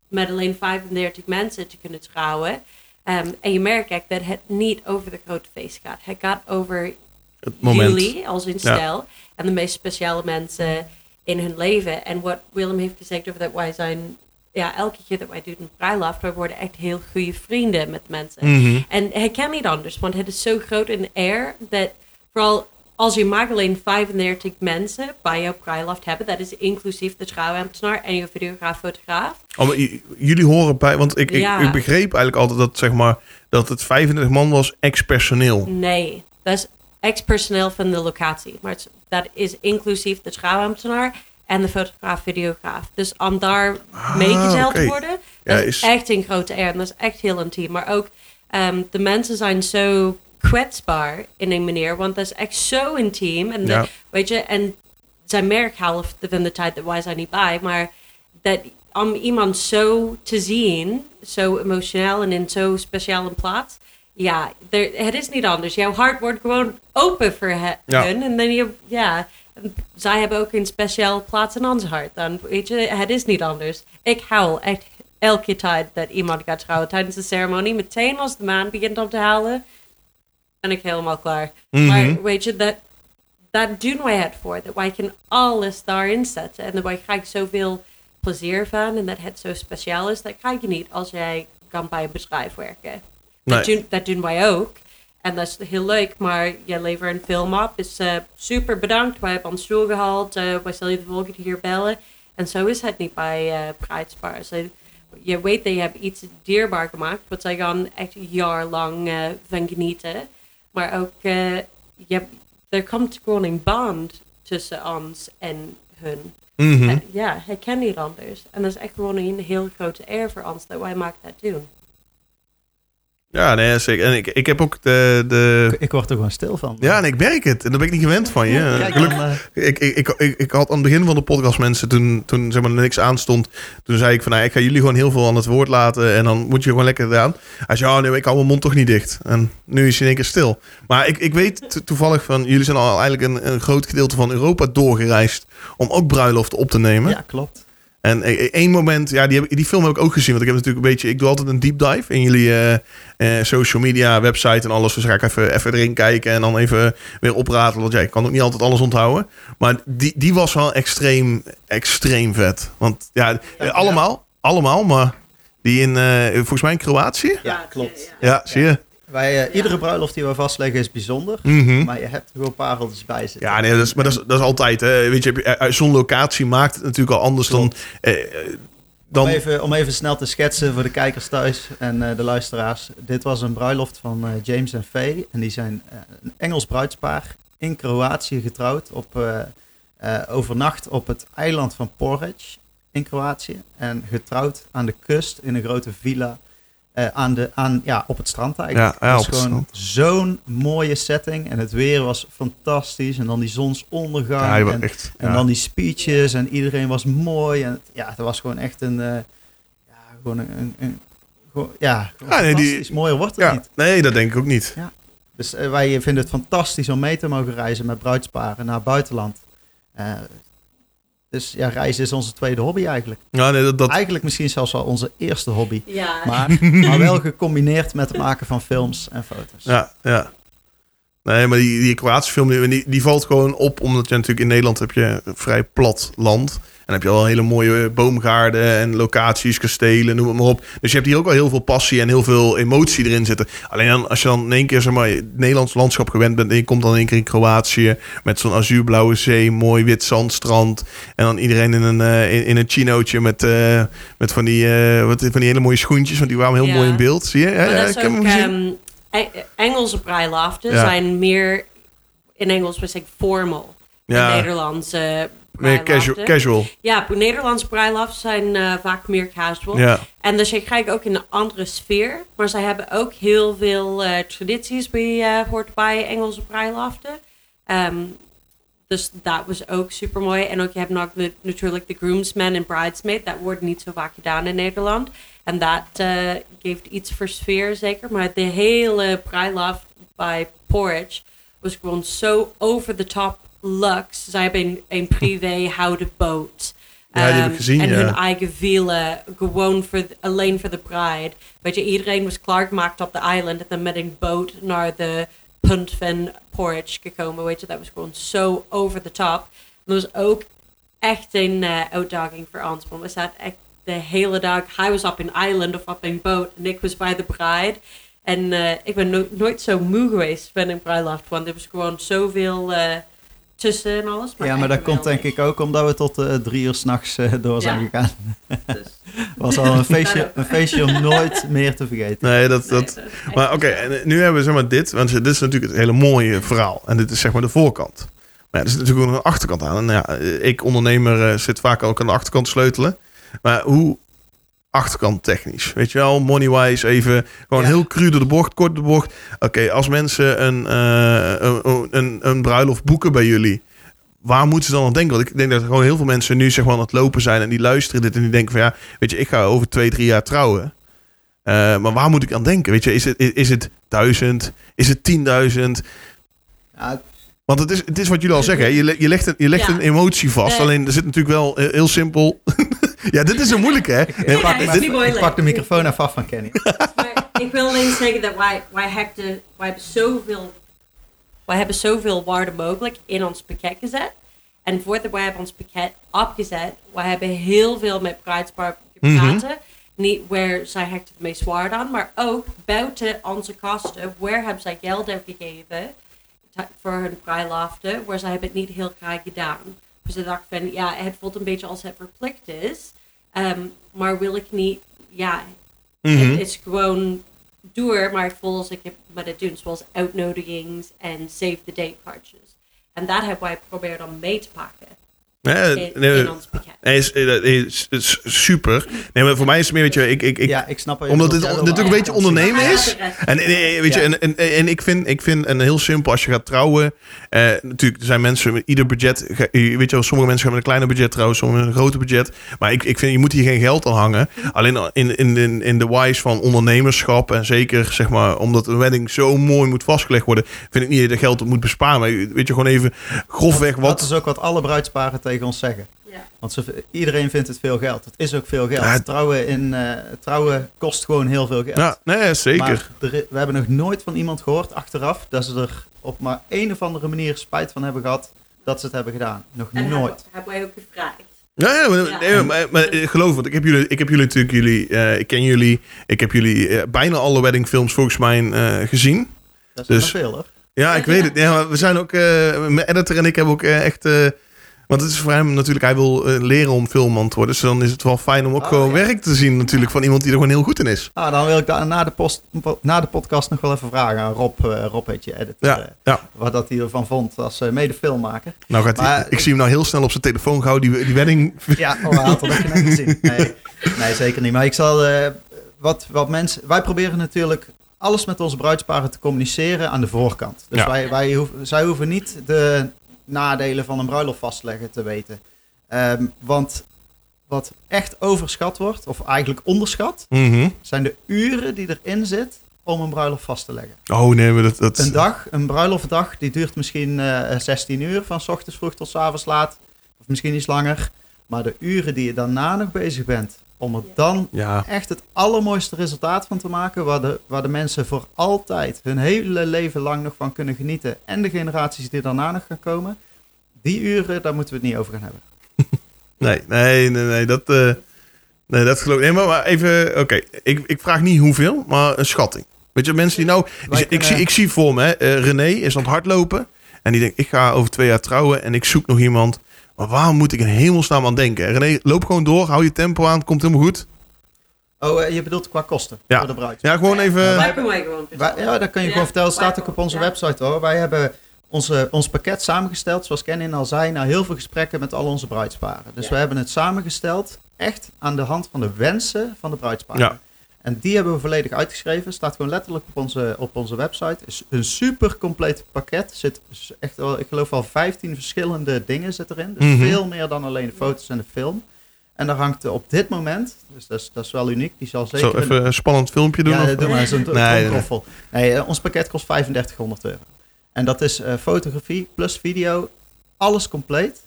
met alleen 35 mensen te kunnen trouwen. Ehm, en je merkt echt dat het niet over de grote feest gaat. Het gaat over Het moment. jullie als in Ja. stijl. En de meest speciale mensen in hun leven. En wat Willem heeft gezegd over dat wij zijn... Ja, elke keer dat wij doen een bruiloft, wij worden echt heel goede vrienden met mensen. Mhm. En het kan niet anders, want het is zo groot in air dat vooral als je maar alleen 35 mensen bij jouw bruiloft hebben, dat is inclusief de trouwambtenaar en je videograaf, fotograaf. Oh, jullie horen bij, want ik, ik, ik begreep eigenlijk altijd dat, zeg maar, dat het 35 man was ex-personeel. Nee, dat is ex-personeel van de locatie, maar het- dat is inclusief de trouwambtenaar en de fotograaf, videograaf. Dus om daar meegeteld oké. te worden, Ja, dat is, is- echt in grote air en dat is echt heel intiem. Maar ook ehm, de mensen zijn zo kwetsbaar in een manier, want dat is echt zo intiem. En de- weet je, en zij merken half van de tijd dat wij zijn niet bij, maar dat om iemand zo te zien, zo emotioneel en in zo'n speciale plaats, ja, er, het is niet anders. Jouw hart wordt gewoon open voor he- Ja. hun. En dan je, ja, zij hebben ook een speciaal plaats in ons hart. Dan weet je, het is niet anders. Ik huil echt elke tijd dat iemand gaat trouwen tijdens de ceremonie. Meteen als de man begint om te huilen, ben ik helemaal klaar. Mhm. Maar weet je, dat, dat doen wij het voor. Dat wij kunnen alles daarin zetten. En dat wij krijgen zoveel plezier van. En dat het zo speciaal is. Dat krijg je niet als jij kan bij een bedrijf werken. Dat, doen, dat doen wij ook. En dat is heel leuk. Maar je levert een film op. Dus eh, super bedankt. Wij hebben ons stoel gehaald. eh wij zullen je de volgende keer bellen. En zo is het niet bij. Zo, je weet dat je hebt iets dierbaar gemaakt. Wat zij gaan echt een jaar lang eh, van genieten. Maar ook, je, er komt gewoon een band tussen ons en hun. Mhm. En ja, het kan niet anders. En dat is echt gewoon een heel grote eer voor ons dat wij maken dat doen. Ja, nee, zeker. En ik, ik heb ook de... de Ik, word er gewoon stil van. ja, en ik merk het. En daar ben ik niet gewend van je. Gelukkig- dan, eh, ik, ik, ik, ik, had aan het begin van de podcast mensen, toen, toen zeg maar niks aanstond, toen zei ik van, nou, ik ga jullie gewoon heel veel aan het woord laten en dan moet je gewoon lekker gedaan. Hij zei, oh nee, ik hou mijn mond toch niet dicht. En nu is hij in één keer stil. Maar ik, ik weet to- toevallig van, jullie zijn al eigenlijk een, een groot gedeelte van Europa doorgereisd om ook bruiloften op te nemen. ja, klopt. En e- e- één moment, ja, die, heb, die film heb ik ook gezien. Want ik heb natuurlijk een beetje, ik doe altijd een deep dive in jullie eh, eh, social media, website en alles. Dus ga ik even, even erin kijken en dan even weer opratelen. Want ja, ik kan ook niet altijd alles onthouden. Maar die, die was wel extreem, extreem vet. Want ja, eh, allemaal, allemaal, maar die in, volgens mij in Kroatië. Ja, klopt. Ja, zie je? Wij, eh, iedere bruiloft die we vastleggen is bijzonder. Mhm. Maar je hebt er gewoon pareltjes bij zitten. Ja, nee, dat is, maar dat is, dat is altijd. Hè. Weet je, je, eh, zo'n locatie maakt het natuurlijk al anders dan. eh, eh, dan Om, even, om even snel te schetsen voor de kijkers thuis en eh, de luisteraars. Dit was een bruiloft van eh, James en Faye. En die zijn eh, een Engels bruidspaar in Kroatië getrouwd. Op, eh, eh, overnacht op het eiland van Porridge in Kroatië. En getrouwd aan de kust in een grote villa. Eh, aan de, aan, ja, op het strand eigenlijk. Ja, ja, Het was gewoon zo'n mooie setting. En het weer was fantastisch. En dan die zonsondergang. ja, en echt. en dan die speeches en iedereen was mooi. En het- ja, het was gewoon echt een... eh, ja, gewoon een... een, een- gewoon, ja, gewoon nee, die-. Mooier wordt het ja, niet. nee, dat denk ik ook niet. Dus eh, wij vinden het fantastisch om mee te mogen reizen met bruidsparen naar het buitenland. Dus ja, reizen is onze tweede hobby eigenlijk. Ja, nee, dat, dat, Eigenlijk misschien zelfs wel onze eerste hobby. Ja, Maar, maar wel gecombineerd met het maken van films en foto's. Ja, ja. Nee, maar die, die Kroatische film, die, die valt gewoon op. Omdat je natuurlijk in Nederland heb je een vrij plat land. En heb je al hele mooie boomgaarden en locaties, kastelen, noem het maar op. Dus je hebt hier ook al heel veel passie en heel veel emotie erin zitten. Alleen dan, als je dan in één keer zeg maar, het Nederlands landschap gewend bent... en je komt dan in één keer in Kroatië met zo'n azuurblauwe zee... mooi wit zandstrand. En dan iedereen in een, eh, in, in een chinootje met, eh, met van, die, eh, wat, van die hele mooie schoentjes. Want die waren heel Ja. mooi in beeld. Zie je? Ja, ja, ik heb hem ehm, E- Engelse bruiloften zijn meer in Engels we zeggen formal. Ja. De Nederlandse Meer casual. Ja, Nederlandse bruiloften zijn eh, vaak meer casual. Ja. En dus je krijgt ook in een andere sfeer. Maar zij hebben ook heel veel eh, tradities bij, eh, hoort bij Engelse bruiloften. Ehm, dus dat was ook super mooi. En ook je hebt nog de, natuurlijk de groomsmen en bridesmaid. Dat wordt niet zo vaak gedaan in Nederland. En dat geeft iets voor sfeer zeker. Maar de hele bruiloft bij Porridge was gewoon zo over the top luxe. Zij hebben een, een privé houten boot. Ja, die heb ik Ehm, En ja. hun eigen villa, gewoon voor alleen voor de bride. Weet je, iedereen was klaargemaakt op de island en dan met een boot naar de punt van Porridge gekomen. Weet je, dat was gewoon zo over the top. En dat was ook echt een eh, uitdaging voor ons. Want we zaten echt de hele dag. Hij was op een island of op een boot en ik was bij de bride. En eh, ik ben no- nooit zo moe geweest van een bruiloft. Want er was gewoon zoveel eh, tussen en alles. ja, maar dat komt denk ik ook omdat we tot eh, drie uur s'nachts uh, door zijn Ja. gegaan. Dus, was al een feestje, een feestje om nooit meer te vergeten. Nee, dat, nee, dat, Maar oké, en eh, nu hebben we zeg maar dit, want dit is natuurlijk het hele mooie verhaal. En dit is zeg maar de voorkant. Maar ja, er zit natuurlijk ook nog een achterkant aan. En ja, eh, ik ondernemer eh, zit vaak ook aan de achterkant te sleutelen. Maar hoe achterkant technisch? Weet je wel, money-wise even gewoon Ja. heel cru door de bocht, kort de bocht. Oké, als mensen een, eh, een, een, een bruiloft boeken bij jullie... Waar moeten ze dan aan denken? Want ik denk dat er gewoon heel veel mensen nu zeg maar aan het lopen zijn... en die luisteren dit en die denken van ja... weet je, ik ga over twee, drie jaar trouwen... Eh, maar waar moet ik aan denken? Weet je, is het, is het duizend? Is het tienduizend? Ja, Want het is, het is wat jullie al zeggen. Hè? Je, le- je legt, een, je legt Ja. een emotie vast. Nee. Alleen er zit natuurlijk wel eh, heel simpel. ja, dit is een moeilijke, hè? ik, Nee, ik- pak de microfoon af van Kenny. Maar ik wil alleen zeggen dat wij, wij, hebben, wij, hebben zoveel, wij hebben zoveel waarde mogelijk in ons pakket gezet. En voordat wij hebben ons pakket opgezet, wij hebben heel veel met bruidspaar gepraat. Niet waar zij hechten het meest waarde aan, maar ook buiten onze kosten. Waar hebben zij geld uitgegeven voor hun bruiloften, waar zij hebben het niet heel graag gedaan. Dus ik dacht van, ja, het voelt een beetje als het verplicht is. Ehm, maar wil ik niet, ja, Mhm. het is gewoon door, maar ik voel als ik heb met het doen, zoals uitnodigings en save the date kaartjes. En dat hebben wij geprobeerd om mee te pakken in, in ons. Nee, is, eh, is, is super. Nee, maar voor mij is het meer, weet je, ik, ik, ik, ja, ik snap omdat dit wil natuurlijk een beetje ondernemen is. En, en, en, weet je, en, en, en ik, vind, ik vind een heel simpel, als je gaat trouwen, eh, natuurlijk er zijn mensen met ieder budget, ge- weet je sommige mensen gaan met een kleiner budget trouwen, sommigen met een groter budget, maar ik, ik vind, je moet hier geen geld aan hangen. Alleen in, in, in, in de wise van ondernemerschap en zeker, zeg maar, omdat een wedding zo mooi moet vastgelegd worden, vind ik niet dat je er geld op moet besparen, maar weet je, gewoon even grofweg Dat wat... is ook wat alle bruidsparen tegen ons zeggen. Ja. Want ze, iedereen vindt het veel geld. Het is ook veel geld. Ja. Trouwen, in, eh, trouwen kost gewoon heel veel geld. Ja, nee, zeker. Maar er we hebben nog nooit van iemand gehoord achteraf dat ze er op maar een of andere manier spijt van hebben gehad dat ze het hebben gedaan. Nog En nooit. hebben, hebben wij ook gevraagd. Ja, ja, maar, Ja. nee, maar, maar geloof want ik heb jullie, ik heb jullie natuurlijk jullie, eh, ik ken jullie, ik heb jullie eh, bijna alle weddingfilms volgens mij eh, gezien. Dat is Dus- veel hoor. Ja, ik weet het. Ja, maar we zijn ook, eh, mijn editor en ik hebben ook echt, eh, want het is voor hem natuurlijk, hij wil eh, leren om filmman te worden, dus dan is het wel fijn om ook Oh, gewoon ja. werk te zien natuurlijk van iemand die er gewoon heel goed in is. Ah, dan wil ik daar na de, post, na de podcast nog wel even vragen aan Rob. eh, Rob heet je editor. Ja, eh, ja. wat dat hij ervan vond als mede-filmmaker. Nou gaat hij, Maar- ik zie hem nou heel snel op zijn telefoon gauw die, die wedding. Ja, oh, had dat je net gezien. Nee, nee, zeker niet. Maar ik zal, wat, wat mensen, wij proberen natuurlijk alles met onze bruidsparen te communiceren aan de voorkant. Dus Ja. wij, wij hoeven, zij hoeven niet de nadelen van een bruiloft vastleggen te weten. Ehm, want wat echt overschat wordt, of eigenlijk onderschat, Mhm. zijn de uren die erin zit om een bruiloft vast te leggen. Oh nee, maar dat... dat Een dag, een bruiloftdag, die duurt misschien eh 16 uur, van 's ochtends vroeg tot 's avonds laat. Of misschien iets langer. Maar de uren die je daarna nog bezig bent, om er dan ja, echt het allermooiste resultaat van te maken, waar de, waar de mensen voor altijd hun hele leven lang nog van kunnen genieten. En de generaties die daarna nog gaan komen. Die uren, daar moeten we het niet over gaan hebben. nee, nee, nee, nee, dat... eh, nee, dat geloof ik. Nee, maar, maar even... Oké, ik, ik vraag niet hoeveel, maar een schatting. Weet je, mensen die nou... Wij ik, kunnen- zie, ik zie voor me, hè, eh, René is aan het hardlopen. En die denkt, ik ga over twee jaar trouwen en ik zoek nog iemand. Maar waar moet ik in hemelsnaam aan denken? René, loop gewoon door, hou je tempo aan, het komt helemaal goed. Oh, eh, je bedoelt qua kosten Ja. voor de bruid. Ja, gewoon even... Wij kunnen wij gewoon Wij- ja, dat kan je Ja, gewoon vertellen. Het staat ook op onze ja. website hoor. Wij hebben onze, ons pakket samengesteld, zoals Kenin al zei, na heel veel gesprekken met al onze bruidsparen. Dus Ja. we hebben het samengesteld echt aan de hand van de wensen van de bruidsparen. En die hebben we volledig uitgeschreven. Staat gewoon letterlijk op onze, op onze website. Is een super compleet pakket. Zit echt wel, ik geloof wel 15 verschillende dingen zit erin. Dus Mhm. veel meer dan alleen de foto's en de film. En daar hangt op dit moment, dus dat is, dat is wel uniek, die zal zeker... Zo even een spannend filmpje doen. ja, of- doe maar zo'n Nee, nee. Nee, eh, ons pakket kost 3500 euro. En dat is eh, fotografie plus video, alles compleet.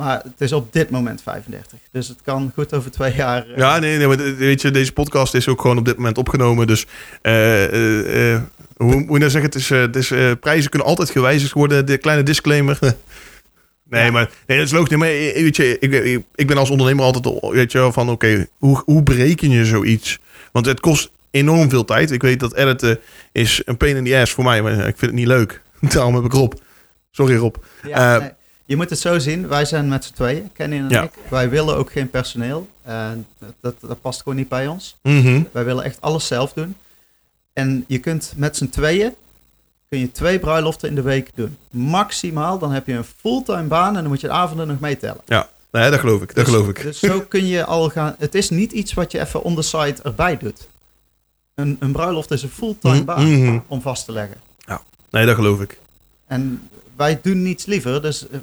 Maar het is op dit moment 35. Dus het kan goed over twee jaar. eh, Ja, nee, nee, maar weet je, deze podcast is ook gewoon op dit moment opgenomen. Dus eh, eh, hoe moet je nou zeggen? Het is, het is, prijzen kunnen altijd gewijzigd worden. De kleine disclaimer. nee, Ja. maar nee, dat is logisch. Maar weet je, ik, ik, ben als ondernemer altijd weet je, van oké, hoe, hoe bereken je zoiets? Want het kost enorm veel tijd. Ik weet dat editen is een pain in the ass voor mij, maar ik vind het niet leuk. Daarom heb ik Rob. Sorry Rob. Ja, nee. Je moet het zo zien, wij zijn met z'n tweeën, Kenny en Ja. ik. Wij willen ook geen personeel. Eh, dat, dat, past gewoon niet bij ons. Mhm. Wij willen echt alles zelf doen. En je kunt met z'n tweeën, kun je twee bruiloften in de week doen. Maximaal, dan heb je een fulltime baan en dan moet je de avonden nog meetellen. Nee, dat geloof ik. Dat Dus- geloof ik. Dus zo kun je al gaan. Het is niet iets wat je even on the side erbij doet. Een, een bruiloft is een fulltime Mhm, baan mhm. om vast te leggen. Nee, dat geloof ik. En wij doen niets liever. Dus eh,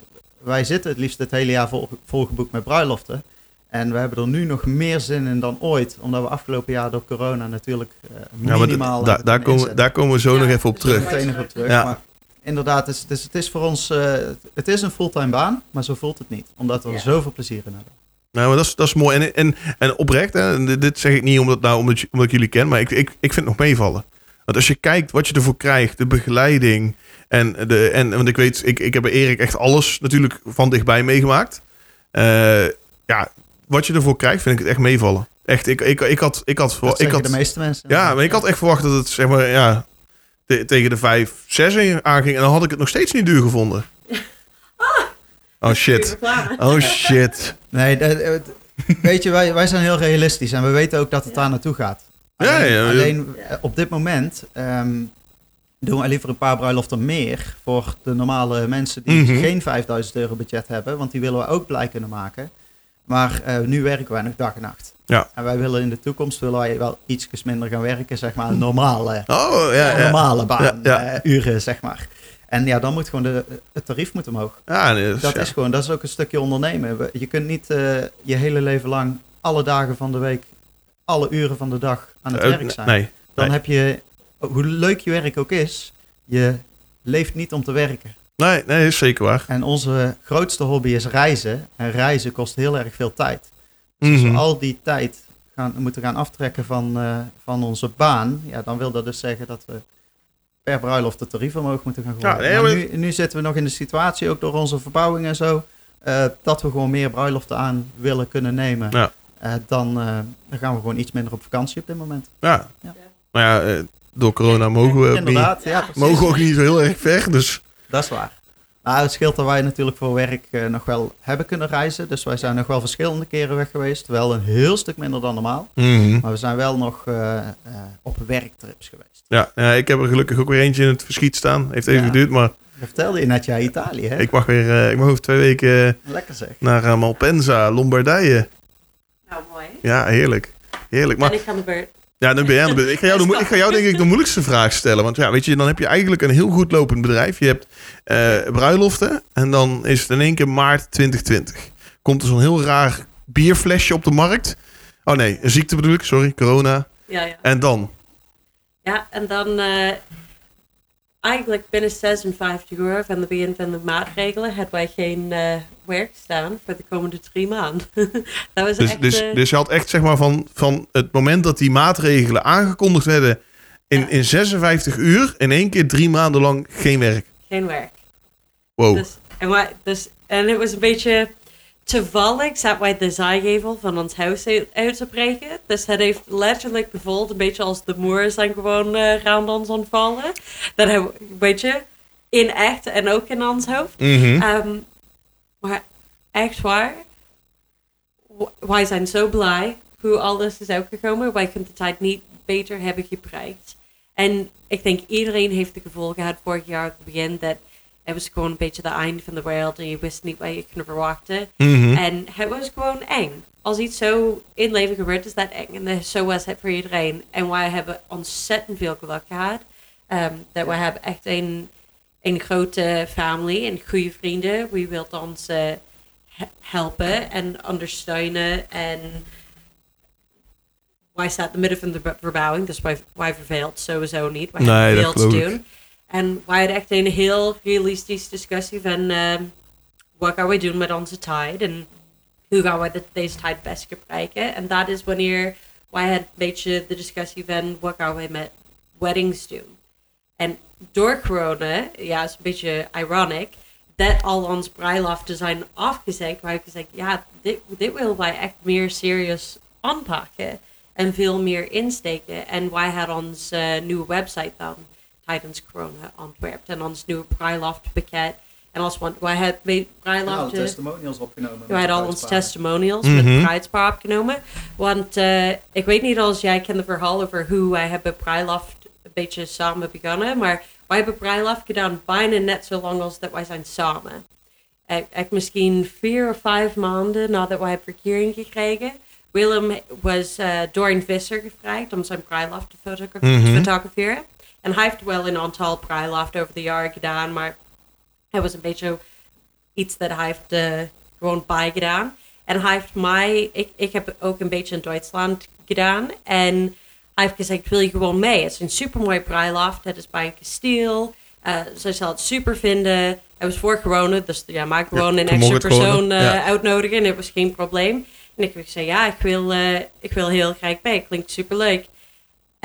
wij zitten het liefst het hele jaar vol, volgeboekt met bruiloften. En we hebben er nu nog meer zin in dan ooit. Omdat we afgelopen jaar door corona natuurlijk eh, Ja, maar minimaal... da- daar, komen, daar komen we zo Ja, nog even op terug. Meteen op terug. Ja. Maar inderdaad, het is, dus het is voor ons... eh, het is een fulltime baan, maar zo voelt het niet. Omdat we er Ja. zoveel plezier in hebben. Nou, maar dat is, dat is mooi. En, en, en oprecht, hè, dit, zeg ik niet omdat, nou, omdat, omdat ik jullie ken, maar ik, ik, ik vind het nog meevallen. Want als je kijkt wat je ervoor krijgt, de begeleiding. En, de, en want ik weet, ik, ik heb bij Erik echt alles natuurlijk van dichtbij meegemaakt. Eh, ja, wat je ervoor krijgt, vind ik het echt meevallen. Echt, ik, ik, ik had, ik had, Dat ik had de meeste mensen. ja, maar ik had echt verwacht dat het zeg maar, ja, te- tegen de 5, 6 aanging. En dan had ik het nog steeds niet duur gevonden. Oh shit. Oh shit. Nee, weet je, wij, wij zijn heel realistisch en we weten ook dat het daar naartoe gaat. Alleen, ja, ja. alleen eh, op dit moment ehm, doen wij liever een paar bruiloften meer voor de normale mensen die Mhm. geen 5000 euro budget hebben, want die willen we ook blij kunnen maken. Maar eh, nu werken wij nog dag en nacht. Ja. En wij willen in de toekomst willen wij wel iets minder gaan werken, zeg maar, een normale, Oh ja, normale baan, eh, uren, zeg maar. En ja, dan moet gewoon de, het tarief moet omhoog. Ja, dus, Dat is gewoon, dat is ook een stukje ondernemen. We- Je kunt niet je hele leven lang, alle dagen van de week, alle uren van de dag aan het Eh, werk zijn. Nee. Dan nee. heb je, hoe leuk je werk ook is, je leeft niet om te werken. Nee, nee, is zeker waar. En onze grootste hobby is reizen. En reizen kost heel erg veel tijd. Dus als Mhm. we al die tijd gaan, moeten gaan aftrekken van, eh, van onze baan, ja, dan wil dat dus zeggen dat we per bruiloft de tarief omhoog moeten gaan gooien. Ja, nee, Maar maar- nu, nu zitten we nog in de situatie, ook door onze verbouwing en zo, eh, dat we gewoon meer bruiloften aan willen kunnen nemen. Ja. Eh, dan, eh, dan gaan we gewoon iets minder op vakantie op dit moment. Ja. Ja. Maar ja, eh, door corona mogen we, ook niet, ja, mogen we ook niet zo heel erg ver. Dus Dat is waar. Nou, het scheelt dat wij natuurlijk voor werk nog wel hebben kunnen reizen. Dus wij zijn nog wel verschillende keren weg geweest. Wel een heel stuk minder dan normaal. Mhm. Maar we zijn wel nog op werktrips geweest. ja, ja, ik heb er gelukkig ook weer eentje in het verschiet staan. Heeft even Ja. geduurd, maar vertelde je net, ja, Italië, hè? ik mag weer ik mag over twee weken Lekker zeg. naar Malpensa, Lombardije. Nou, mooi. Ja, heerlijk. Heerlijk. Maar En ik ga de beurt. ja, dan ben jij aan de beurt. Ik ga jou, de, ik ga jou denk ik de moeilijkste vraag stellen. Want ja, weet je, dan heb je eigenlijk een heel goed lopend bedrijf. Je hebt eh, bruiloften en dan is het in één keer maart 2020. Komt er zo'n heel raar bierflesje op de markt. Oh nee, een ziekte bedoel ik, sorry, corona. Ja, ja. En dan? Ja, en dan eh, eigenlijk binnen 56 uur van de begin van de maatregelen hadden wij geen eh, werk staan voor de komende drie maanden. dat was Dus, echt... dus, eh, dus je had echt zeg maar van, van het moment dat die maatregelen aangekondigd werden in, Ja. in 56 uur, in één keer drie maanden lang geen werk. geen werk. Wow. Dus, en, wij, dus, en het was een beetje toevallig zat wij de zijgevel van ons huis uit, te breken. Dus het heeft letterlijk gevoeld, een beetje als de moeren zijn gewoon eh rond ons ontvallen. Dat hebben we, weet je, in echt en ook in ons hoofd. Mhm. Ehm, maar echt waar, wij zijn zo blij hoe alles is uitgekomen. Wij kunnen de tijd niet beter hebben gebruikt. En ik denk iedereen heeft het gevoel gehad vorig jaar het begin dat het was gewoon een beetje de einde van de wereld en je wist niet wat je kon verwachten. En het was gewoon eng. Als iets zo in leven gebeurt, is dat eng. En zo was het voor iedereen. En wij hebben ontzettend veel geluk gehad. Ehm, dat wij hebben echt een, een grote familie en goede vrienden. Wie wil ons eh, he- helpen en ondersteunen. En wij staan in het midden van de ver- verbouwing, dus wij, wij verveelt sowieso niet. Wij Nee, hebben veel te doen. En wij hadden echt een heel realistische discussie van ehm, wat gaan we doen met onze tijd en hoe gaan we deze tijd best gebruiken. En dat is wanneer wij hadden een beetje de discussie van wat gaan we met weddings doen. En door corona, ja, is een beetje ironic, dat al onze bruiloften zijn afgezegd. Wij hebben gezegd, ja, dit, dit willen wij echt meer serieus aanpakken en veel meer insteken. En wij hadden onze eh, nieuwe website dan tijdens corona ontwerpt en ons nieuwe bruiloftpakket. En als want wij hebben En alle bruiloften. testimonials opgenomen. We hadden al onze testimonials Mhm. met bruidspaar opgenomen. Want eh, ik weet niet als jij kent het verhaal over hoe wij hebben bruiloft een beetje samen begonnen. Maar wij hebben bruiloft gedaan bijna net zo lang als dat wij zijn samen. Ik, ik misschien vier of vijf maanden nadat wij verkering gekregen. Willem was eh, door een visser gevraagd om zijn bruiloft te Mhm. fotograferen. En hij heeft wel een aantal bruiloften over de jaren gedaan, maar het was een beetje iets dat hij heeft eh, gewoon bijgedaan. En hij heeft mij, ik, ik heb ook een beetje in Duitsland gedaan. En hij heeft gezegd, wil je gewoon mee? Het is een supermooi bruiloft. Het is bij een kasteel. Eh ze zal het super vinden. Het was voor corona, dus ja, maar gewoon een extra persoon eh, ja. uitnodigen. Het was geen probleem. En ik heb gezegd, ja, ik wil, eh, ik wil heel graag mee. Klinkt super leuk.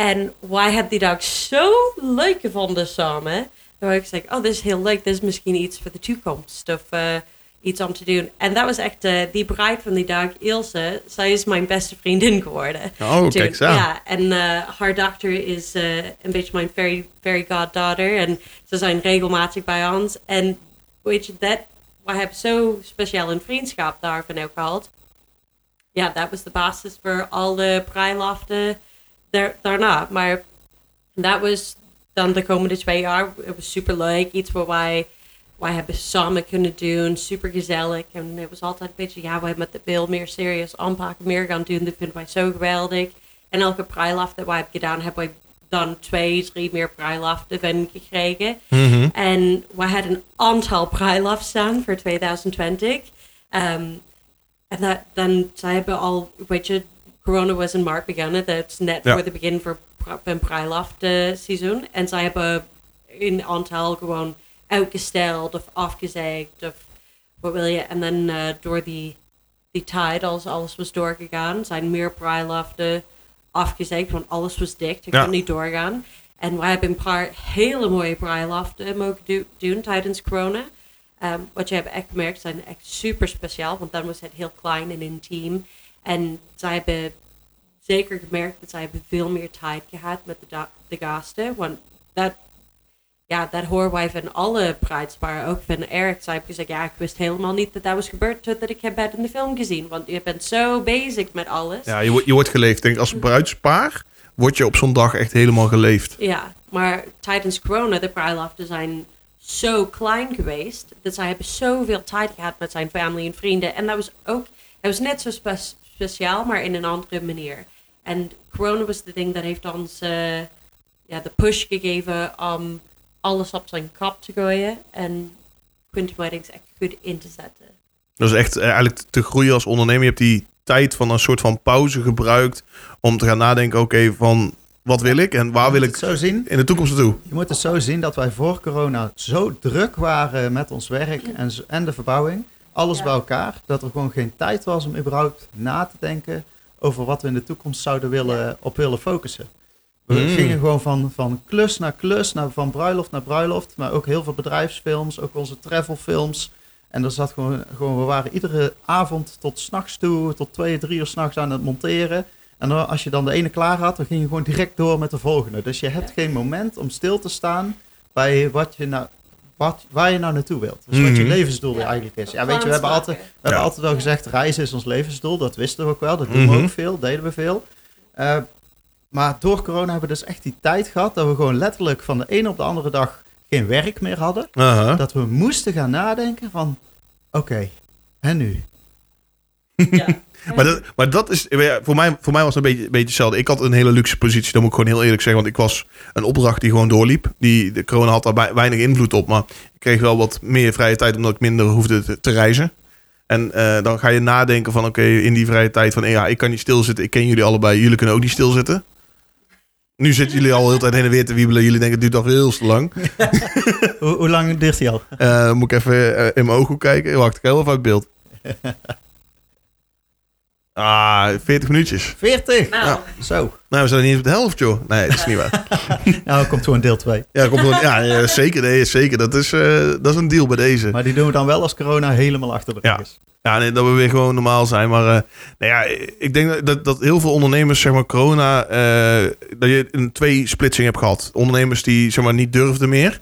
En wij hebben die dag zo leuk gevonden samen. Dat we gezegd, oh, dit is heel leuk. Dit is misschien iets voor de toekomst. Of eh, iets om te doen. En dat was echt eh, die bruid van die dag, Ilse. Zij is mijn beste vriendin geworden. Oh, Toen- kijk aan. Ja, en eh, haar dochter is een beetje mijn fairy, fairy goddaughter. En ze zijn regelmatig bij ons. En weet je, dat, we hebben zo speciaal een vriendschap daarvan ook gehad. Ja, dat was de basis voor alle bruiloften daar, daarna. Maar dat was dan de komende twee jaar. Het was super leuk. Iets waar wij, wij hebben samen kunnen doen. Super gezellig. En het was altijd een beetje, ja, we hebben het veel meer serieus aanpakken. Meer gaan doen. Dat vinden wij zo geweldig. En elke bruiloft dat wij hebben gedaan, hebben wij dan twee, drie meer van gekregen. Mhm. En we hadden een aantal bruiloften staan voor 2020. Ehm, en dat, dan, zij hebben al, weet je, corona was in maart begonnen. Dat is net Ja. voor het begin voor bru- van bruiloftseizoen. En zij hebben een aantal gewoon uitgesteld of afgezegd of wat wil je. En dan eh, door die, die tijd, als alles was doorgegaan, zijn meer bruiloften afgezegd, want alles was dicht. Ik Ja. kon niet doorgaan. En wij hebben een paar hele mooie bruiloften mogen do- doen tijdens corona. Ehm, wat je hebt echt gemerkt zijn echt super speciaal, want dan was het heel klein en intiem. En zij hebben zeker gemerkt dat zij hebben veel meer tijd gehad met de, de gasten. Want dat, ja, dat horen wij van alle bruidsparen, ook van Eric. Zij heeft gezegd, ja, ik wist helemaal niet dat dat was gebeurd totdat ik heb het in de film gezien. Want je bent zo bezig met alles. Ja, je, wordt- je wordt geleefd. Denk, als bruidspaar word je op zo'n dag echt helemaal geleefd. Ja, maar tijdens corona, de bruiloften zijn zo klein geweest. Dat zij hebben zoveel tijd gehad met zijn familie en vrienden. En dat was ook, het was net zo speciaal, maar in een andere manier. En corona was de ding dat heeft ons eh, ja, de push gegeven om alles op zijn kop te gooien. En Quinty Weddings echt goed in te zetten. Dat is echt eh, eigenlijk te groeien als ondernemer. Je hebt die tijd van een soort van pauze gebruikt om te gaan nadenken, oké, van wat wil ik en waar wil ik het zo zien. in de toekomst naartoe? Je moet het zo zien dat wij voor corona zo druk waren met ons werk en, en de verbouwing. Alles Ja. bij elkaar. Dat er gewoon geen tijd was om überhaupt na te denken over wat we in de toekomst zouden willen, op willen focussen. We Mm. gingen gewoon van, van klus naar klus, naar, van bruiloft naar bruiloft. Maar ook heel veel bedrijfsfilms, ook onze travelfilms. En er zat gewoon, gewoon, we waren iedere avond tot s'nachts toe, tot twee, drie uur s'nachts aan het monteren. En dan, als je dan de ene klaar had, dan ging je gewoon direct door met de volgende. Dus je hebt geen moment om stil te staan bij wat je nou, wat, waar je nou naartoe wilt. Dus wat je Mhm. levensdoel Ja. eigenlijk is. Ja, weet je, we hebben altijd, we Ja. hebben altijd wel gezegd, reizen is ons levensdoel. Dat wisten we ook wel. Dat doen we Mhm. ook veel, deden we veel. Eh, maar door corona hebben we dus echt die tijd gehad dat we gewoon letterlijk van de ene op de andere dag geen werk meer hadden. Dat we moesten gaan nadenken van, oké, en nu? Ja. Maar dat, maar dat is, voor mij, voor mij was het een beetje, een beetje hetzelfde. Ik had een hele luxe positie, dat moet ik gewoon heel eerlijk zeggen. Want ik was een opdracht die gewoon doorliep. Die, de corona had daar weinig invloed op. Maar ik kreeg wel wat meer vrije tijd, omdat ik minder hoefde te, te reizen. En eh, dan ga je nadenken van, oké, in die vrije tijd van... ja, ik kan niet stilzitten, ik ken jullie allebei, jullie kunnen ook niet stilzitten. Nu zitten jullie al heel tijd heen en weer te wiebelen. Jullie denken, het duurt al heel te lang. Hoe, hoe lang duurt die al? Eh, moet ik even eh, in mijn ogen kijken? Wacht, ik ga heel even uit beeld. Ah, 40 minuutjes. 40! Nou, Ja. Zo. Nou, we zijn niet eens op de helft, joh. Nee, dat is niet waar. Nou, komt gewoon deel 2. Ja, komt wel- ja, ja, zeker. Nee, zeker. Dat is, eh, dat is een deal bij deze. Maar die doen we dan wel als corona helemaal achter de rug Ja. is. Ja, nee, dat we weer gewoon normaal zijn. Maar eh, nou ja, ik denk dat, dat heel veel ondernemers, zeg maar, corona, eh, dat je een twee splitsing hebt gehad. Ondernemers die, zeg maar, niet durfden meer.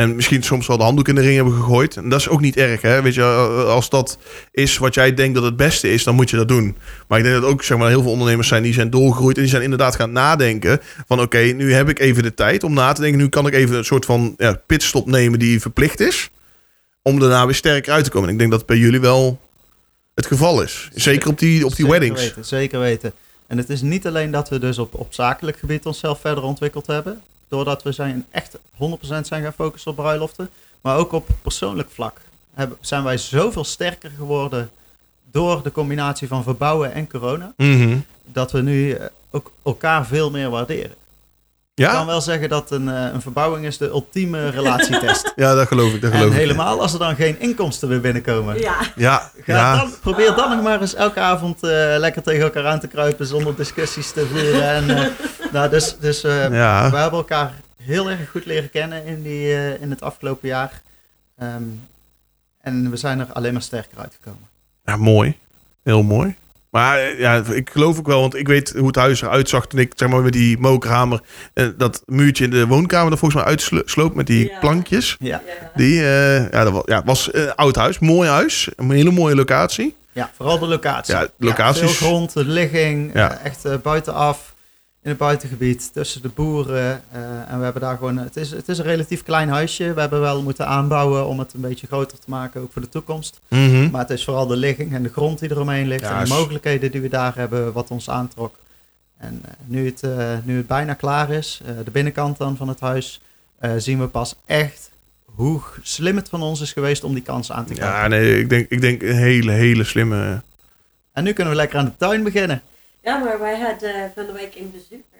En misschien soms wel de handdoek in de ring hebben gegooid. En dat is ook niet erg, hè. Weet je, als dat is wat jij denkt dat het beste is, dan moet je dat doen. Maar ik denk dat ook, zeg maar, heel veel ondernemers zijn die zijn doorgegroeid. En die zijn inderdaad gaan nadenken van, oké, nu heb ik even de tijd om na te denken. Nu kan ik even een soort van ja, pitstop nemen die verplicht is. Om daarna weer sterker uit te komen. En ik denk dat het bij jullie wel het geval is. Zeker op die, op die Zeker weddings. Weten, zeker weten. En het is niet alleen dat we dus op, op zakelijk gebied onszelf verder ontwikkeld hebben. Doordat we zijn echt 100% zijn gaan focussen op bruiloften. Maar ook op persoonlijk vlak hebben, zijn wij zoveel sterker geworden door de combinatie van verbouwen en corona. Mhm. Dat we nu eh, ook elkaar veel meer waarderen. Ik kan wel zeggen dat een, eh, een verbouwing is de ultieme relatietest. ja, dat geloof ik. Dat en geloof ik. helemaal als er dan geen inkomsten weer binnenkomen. ja. Ja, ja. dan, probeer dan nog maar eens elke avond eh, lekker tegen elkaar aan te kruipen zonder discussies te voeren. En, eh, nou, dus dus eh, ja. we hebben elkaar heel erg goed leren kennen in, die, eh, in het afgelopen jaar. Ehm, en we zijn er alleen maar sterker uitgekomen. Ja, mooi. Heel mooi. Maar eh, ja, ik geloof ook wel, want ik weet hoe het huis eruit zag toen ik zeg maar met die mokerhamer eh, dat muurtje in de woonkamer er volgens mij uitsloop met die Ja. plankjes. Ja. Die, eh, ja, dat was, ja, was een oud huis, mooi huis, een hele mooie locatie. ja vooral de locatie. Ja, locaties. veel grond, de ligging, Ja. echt buitenaf. In het buitengebied, tussen de boeren. eh, en we hebben daar gewoon... Het is, het is een relatief klein huisje. We hebben wel moeten aanbouwen om het een beetje groter te maken, ook voor de toekomst. Mhm. Maar het is vooral de ligging en de grond die eromheen ligt. Ja, en de mogelijkheden die we daar hebben, wat ons aantrok. En eh, nu, het, eh, nu het bijna klaar is, de binnenkant dan van het huis, zien we pas echt hoe slim het van ons is geweest om die kans aan te Ja, krijgen. nee, ik denk, ik denk een hele, hele slimme... En nu kunnen we lekker aan de tuin beginnen. Ja, maar wij hadden van de week een bezoeker.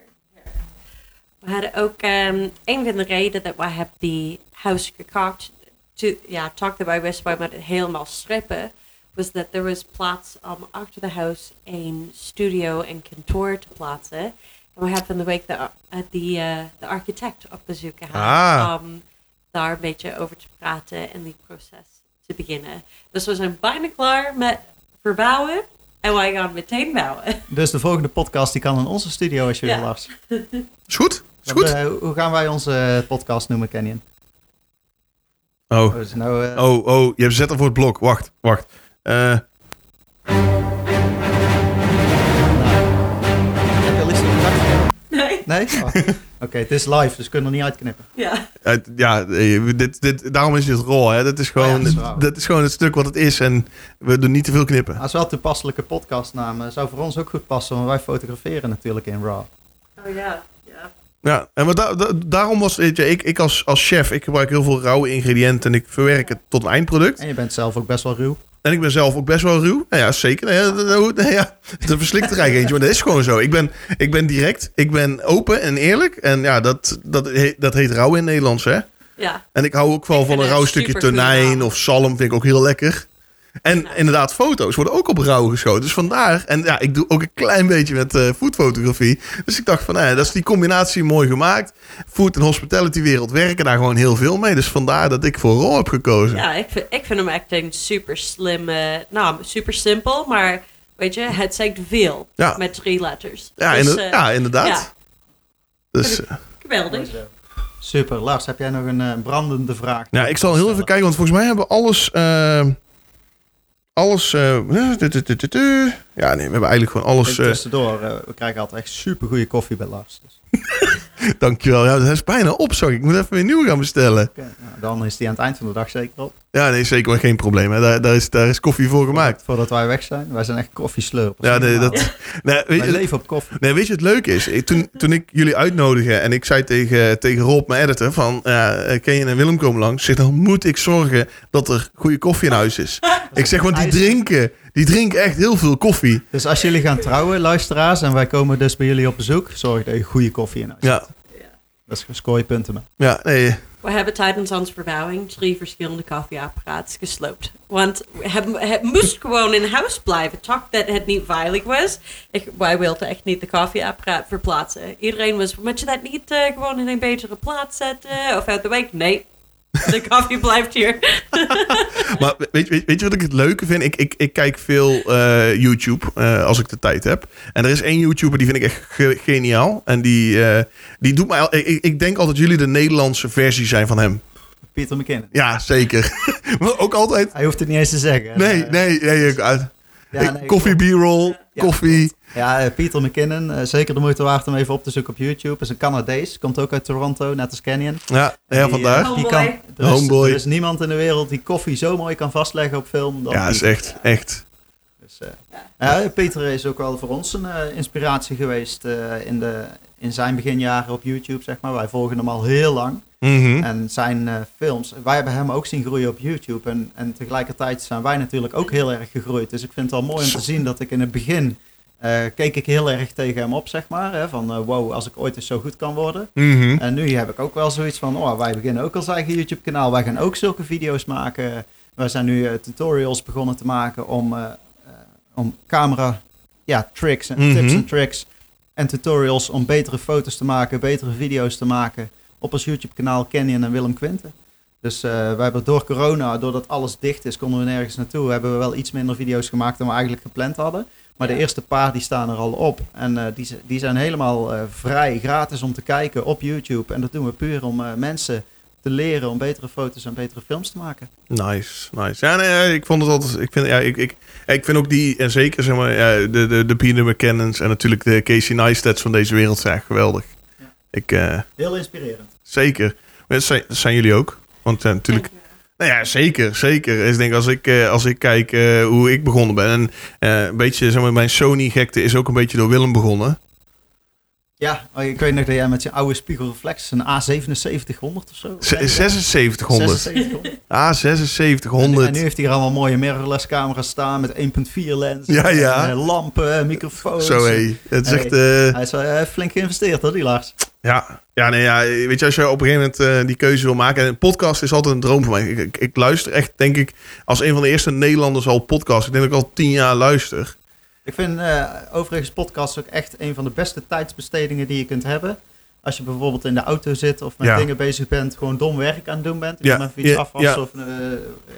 We hadden ook um, een van de redenen dat wij hebben die house gekocht, to, ja, talk dat wij wisten wij met het helemaal strippen, was dat er was plaats om achter de huis een studio en kantoor te plaatsen. En we hebben van de week de, eh, die, eh, de architect op bezoek gehad Ah. om daar een beetje over te praten en die proces te beginnen. Dus we zijn bijna klaar met verbouwen en wij gaan meteen bouwen. Dus de volgende podcast die kan in onze studio als je Ja. wil, Lars. Is goed? Is Want, goed? eh, hoe gaan wij onze podcast noemen, Canyon? Oh, Oh, nou, eh, oh, oh, je hebt zet er voor het blok. Wacht, wacht. Eh, Nee. Oh. Oké, het is live, dus we kunnen er niet uitknippen. Ja. Het- ja, eh, dit, dit, daarom is dit rol. Hè. Dat, is gewoon, Oh ja, dat is gewoon het stuk wat het is. En we doen niet te veel knippen. Dat is wel een toepasselijke podcastnaam. eh, Zou voor ons ook goed passen, want wij fotograferen natuurlijk in RAW. Oh ja. Ja. Ja, en wat da- da- daarom was weet je, ik, ik als, als chef, ik gebruik heel veel rauwe ingrediënten en ik verwerk het tot een eindproduct. En je bent zelf ook best wel ruw. En ik ben zelf ook best wel ruw. Nou ja, zeker. Ja, nee, ja, dat verslikt er eigenlijk eentje, maar dat is gewoon zo. Ik ben, ik ben direct, ik ben open en eerlijk. En ja, dat, dat, he- dat heet rauw in het Nederlands, hè. Ja. En ik hou ook wel Ik van een rauw stukje tonijn of zalm, vind ik ook heel lekker. En Ja. inderdaad, foto's worden ook op rauw geschoten. Dus vandaar, en ja, ik doe ook een klein beetje met eh foodfotografie. Dus ik dacht van, nou ja, dat is die combinatie mooi gemaakt. Food en hospitality wereld werken daar gewoon heel veel mee. Dus vandaar dat ik voor raw heb gekozen. Ja, ik vind, ik vind hem echt een super slimme, nou, super simpel, maar weet je, het zegt veel Ja. met drie letters. Ja, Dus, inder- eh, ja inderdaad. ja. Dus eh, Geweldig. Super. Lars, heb jij nog een eh, brandende vraag? ja, ik zal heel even kijken, want volgens mij hebben we alles... alles... eh, ja, nee, we hebben eigenlijk gewoon alles... Eh, tussendoor, eh, we krijgen altijd echt super goede koffie bij Lars. Dus, dankjewel. Ja, dat is bijna op, zag ik. Moet even weer nieuw gaan bestellen. nou, dan is die aan het eind van de dag zeker op. Ja, nee, zeker geen probleem. Hè. Daar, daar, is, daar is koffie voor gemaakt. Voordat wij weg zijn. Wij zijn echt koffieslurpers. Ja, nee, dat, nee, weet, Wij je, leven op koffie. nee, weet je, het leuke is, ik- toen, toen ik jullie uitnodigde en ik zei tegen, tegen Rob, mijn editor, van, eh, Ken je en Willem komen langs? Zeg, dan moet ik zorgen dat er goede koffie in huis is. ik zeg, want die drinken, die drinken echt heel veel koffie. Dus als jullie gaan trouwen, luisteraars, en wij komen dus bij jullie op bezoek, zorg dat je goede koffie in huis hebt. Ja, Dat is scoor je punten mee. ja, nee. We hebben tijdens onze verbouwing drie verschillende koffieapparaten gesloopt. Want het, het moest gewoon in huis blijven. Toch dat het niet veilig was. Ik, wij wilden echt niet de koffieapparaat verplaatsen. Iedereen was, moet je dat niet eh, gewoon in een betere plaats zetten? Of uit de week? Nee, de koffie blijft hier. Maar weet, weet, weet je wat ik het leuke vind? Ik, ik, ik kijk veel eh, YouTube eh, als ik de tijd heb. En er is één YouTuber die vind ik echt ge- geniaal. En die, eh, die doet mij... Ik, ik denk altijd dat jullie de Nederlandse versie zijn van hem. Pieter McKinnon. Ja, zeker. maar ook altijd... Hij hoeft het niet eens te zeggen. Nee, nee, nee. ja, nee, koffie. B-roll, Ja, koffie. Ja, eh, Pieter McKinnon. eh, zeker de moeite waard om even op te zoeken op YouTube. Is een Canadees. Komt ook uit Toronto, net als Canyon. Ja, ja die, vandaar. eh, die kan, er, is, Homeboy. er is niemand in de wereld die koffie zo mooi kan vastleggen op film. Dan Ja, is echt, echt. Dus, eh, ja, Peter is ook wel voor ons een eh, inspiratie geweest eh, in, de, in zijn beginjaren op YouTube, zeg maar. Wij volgen hem al heel lang. Mhm. En zijn eh, films, wij hebben hem ook zien groeien op YouTube. En, en tegelijkertijd zijn wij natuurlijk ook heel erg gegroeid. Dus ik vind het wel mooi om te zien dat ik in het begin... eh, keek ik heel erg tegen hem op, zeg maar. Hè, van, eh, wow, als ik ooit eens zo goed kan worden. Mhm. En nu heb ik ook wel zoiets van, oh, wij beginnen ook als eigen YouTube kanaal. Wij gaan ook zulke video's maken. Wij zijn nu eh, tutorials begonnen te maken om, om camera ja, tricks en Mhm. tips en tricks. En tutorials om betere foto's te maken, betere video's te maken. Op ons YouTube kanaal Canyon en Willem Quinten. Dus eh wij hebben door corona, doordat alles dicht is, konden we nergens naartoe. Hebben we wel iets minder video's gemaakt dan we eigenlijk gepland hadden. Maar de eerste paar die staan er al op. En eh, die, die zijn helemaal eh, vrij, gratis om te kijken op YouTube. En dat doen we puur om eh, mensen te leren om betere foto's en betere films te maken. Nice, nice. Ja, nee, ik vond het altijd. Ik vind, ja, ik, ik, ik vind ook die, en zeker zeg maar, ja, de, de, de Peter McKinnons en natuurlijk de Casey Neistats van deze wereld zijn echt geweldig. Ja. Ik, eh, Heel inspirerend. zeker. Dat zijn, dat zijn jullie ook. Want natuurlijk, nou ja, zeker, zeker. Dus ik denk als ik, eh, als ik kijk eh, hoe ik begonnen ben. En eh, een beetje, zeg maar, mijn Sony-gekte is ook een beetje door Willem begonnen. Ja, oh, ik weet nog dat jij met je oude spiegelreflex een A7700 of zo. Z- rijdt. 7600. 7600. Ah, En, nu- en nu 7600. heeft hij hier allemaal mooie mirrorless camera's staan met 1.4 lens. Ja, ja. En, eh, lampen, microfoons. Zo hé. Het is Hey. echt. eh, Hij is wel eh, flink geïnvesteerd hoor, die Lars. Ja, ja, nee, ja, weet je, als je op een gegeven moment eh, die keuze wil maken. En een podcast is altijd een droom voor mij. Ik, ik, ik luister echt, denk ik, als een van de eerste Nederlanders al podcast. Ik denk dat ik al tien jaar luister. Ik vind eh, overigens podcast ook echt een van de beste tijdsbestedingen die je kunt hebben. Als je bijvoorbeeld in de auto zit of met Ja. dingen bezig bent, gewoon dom werk aan het doen bent. Ja, Ja. Even iets ja, afwassen ja. of... eh,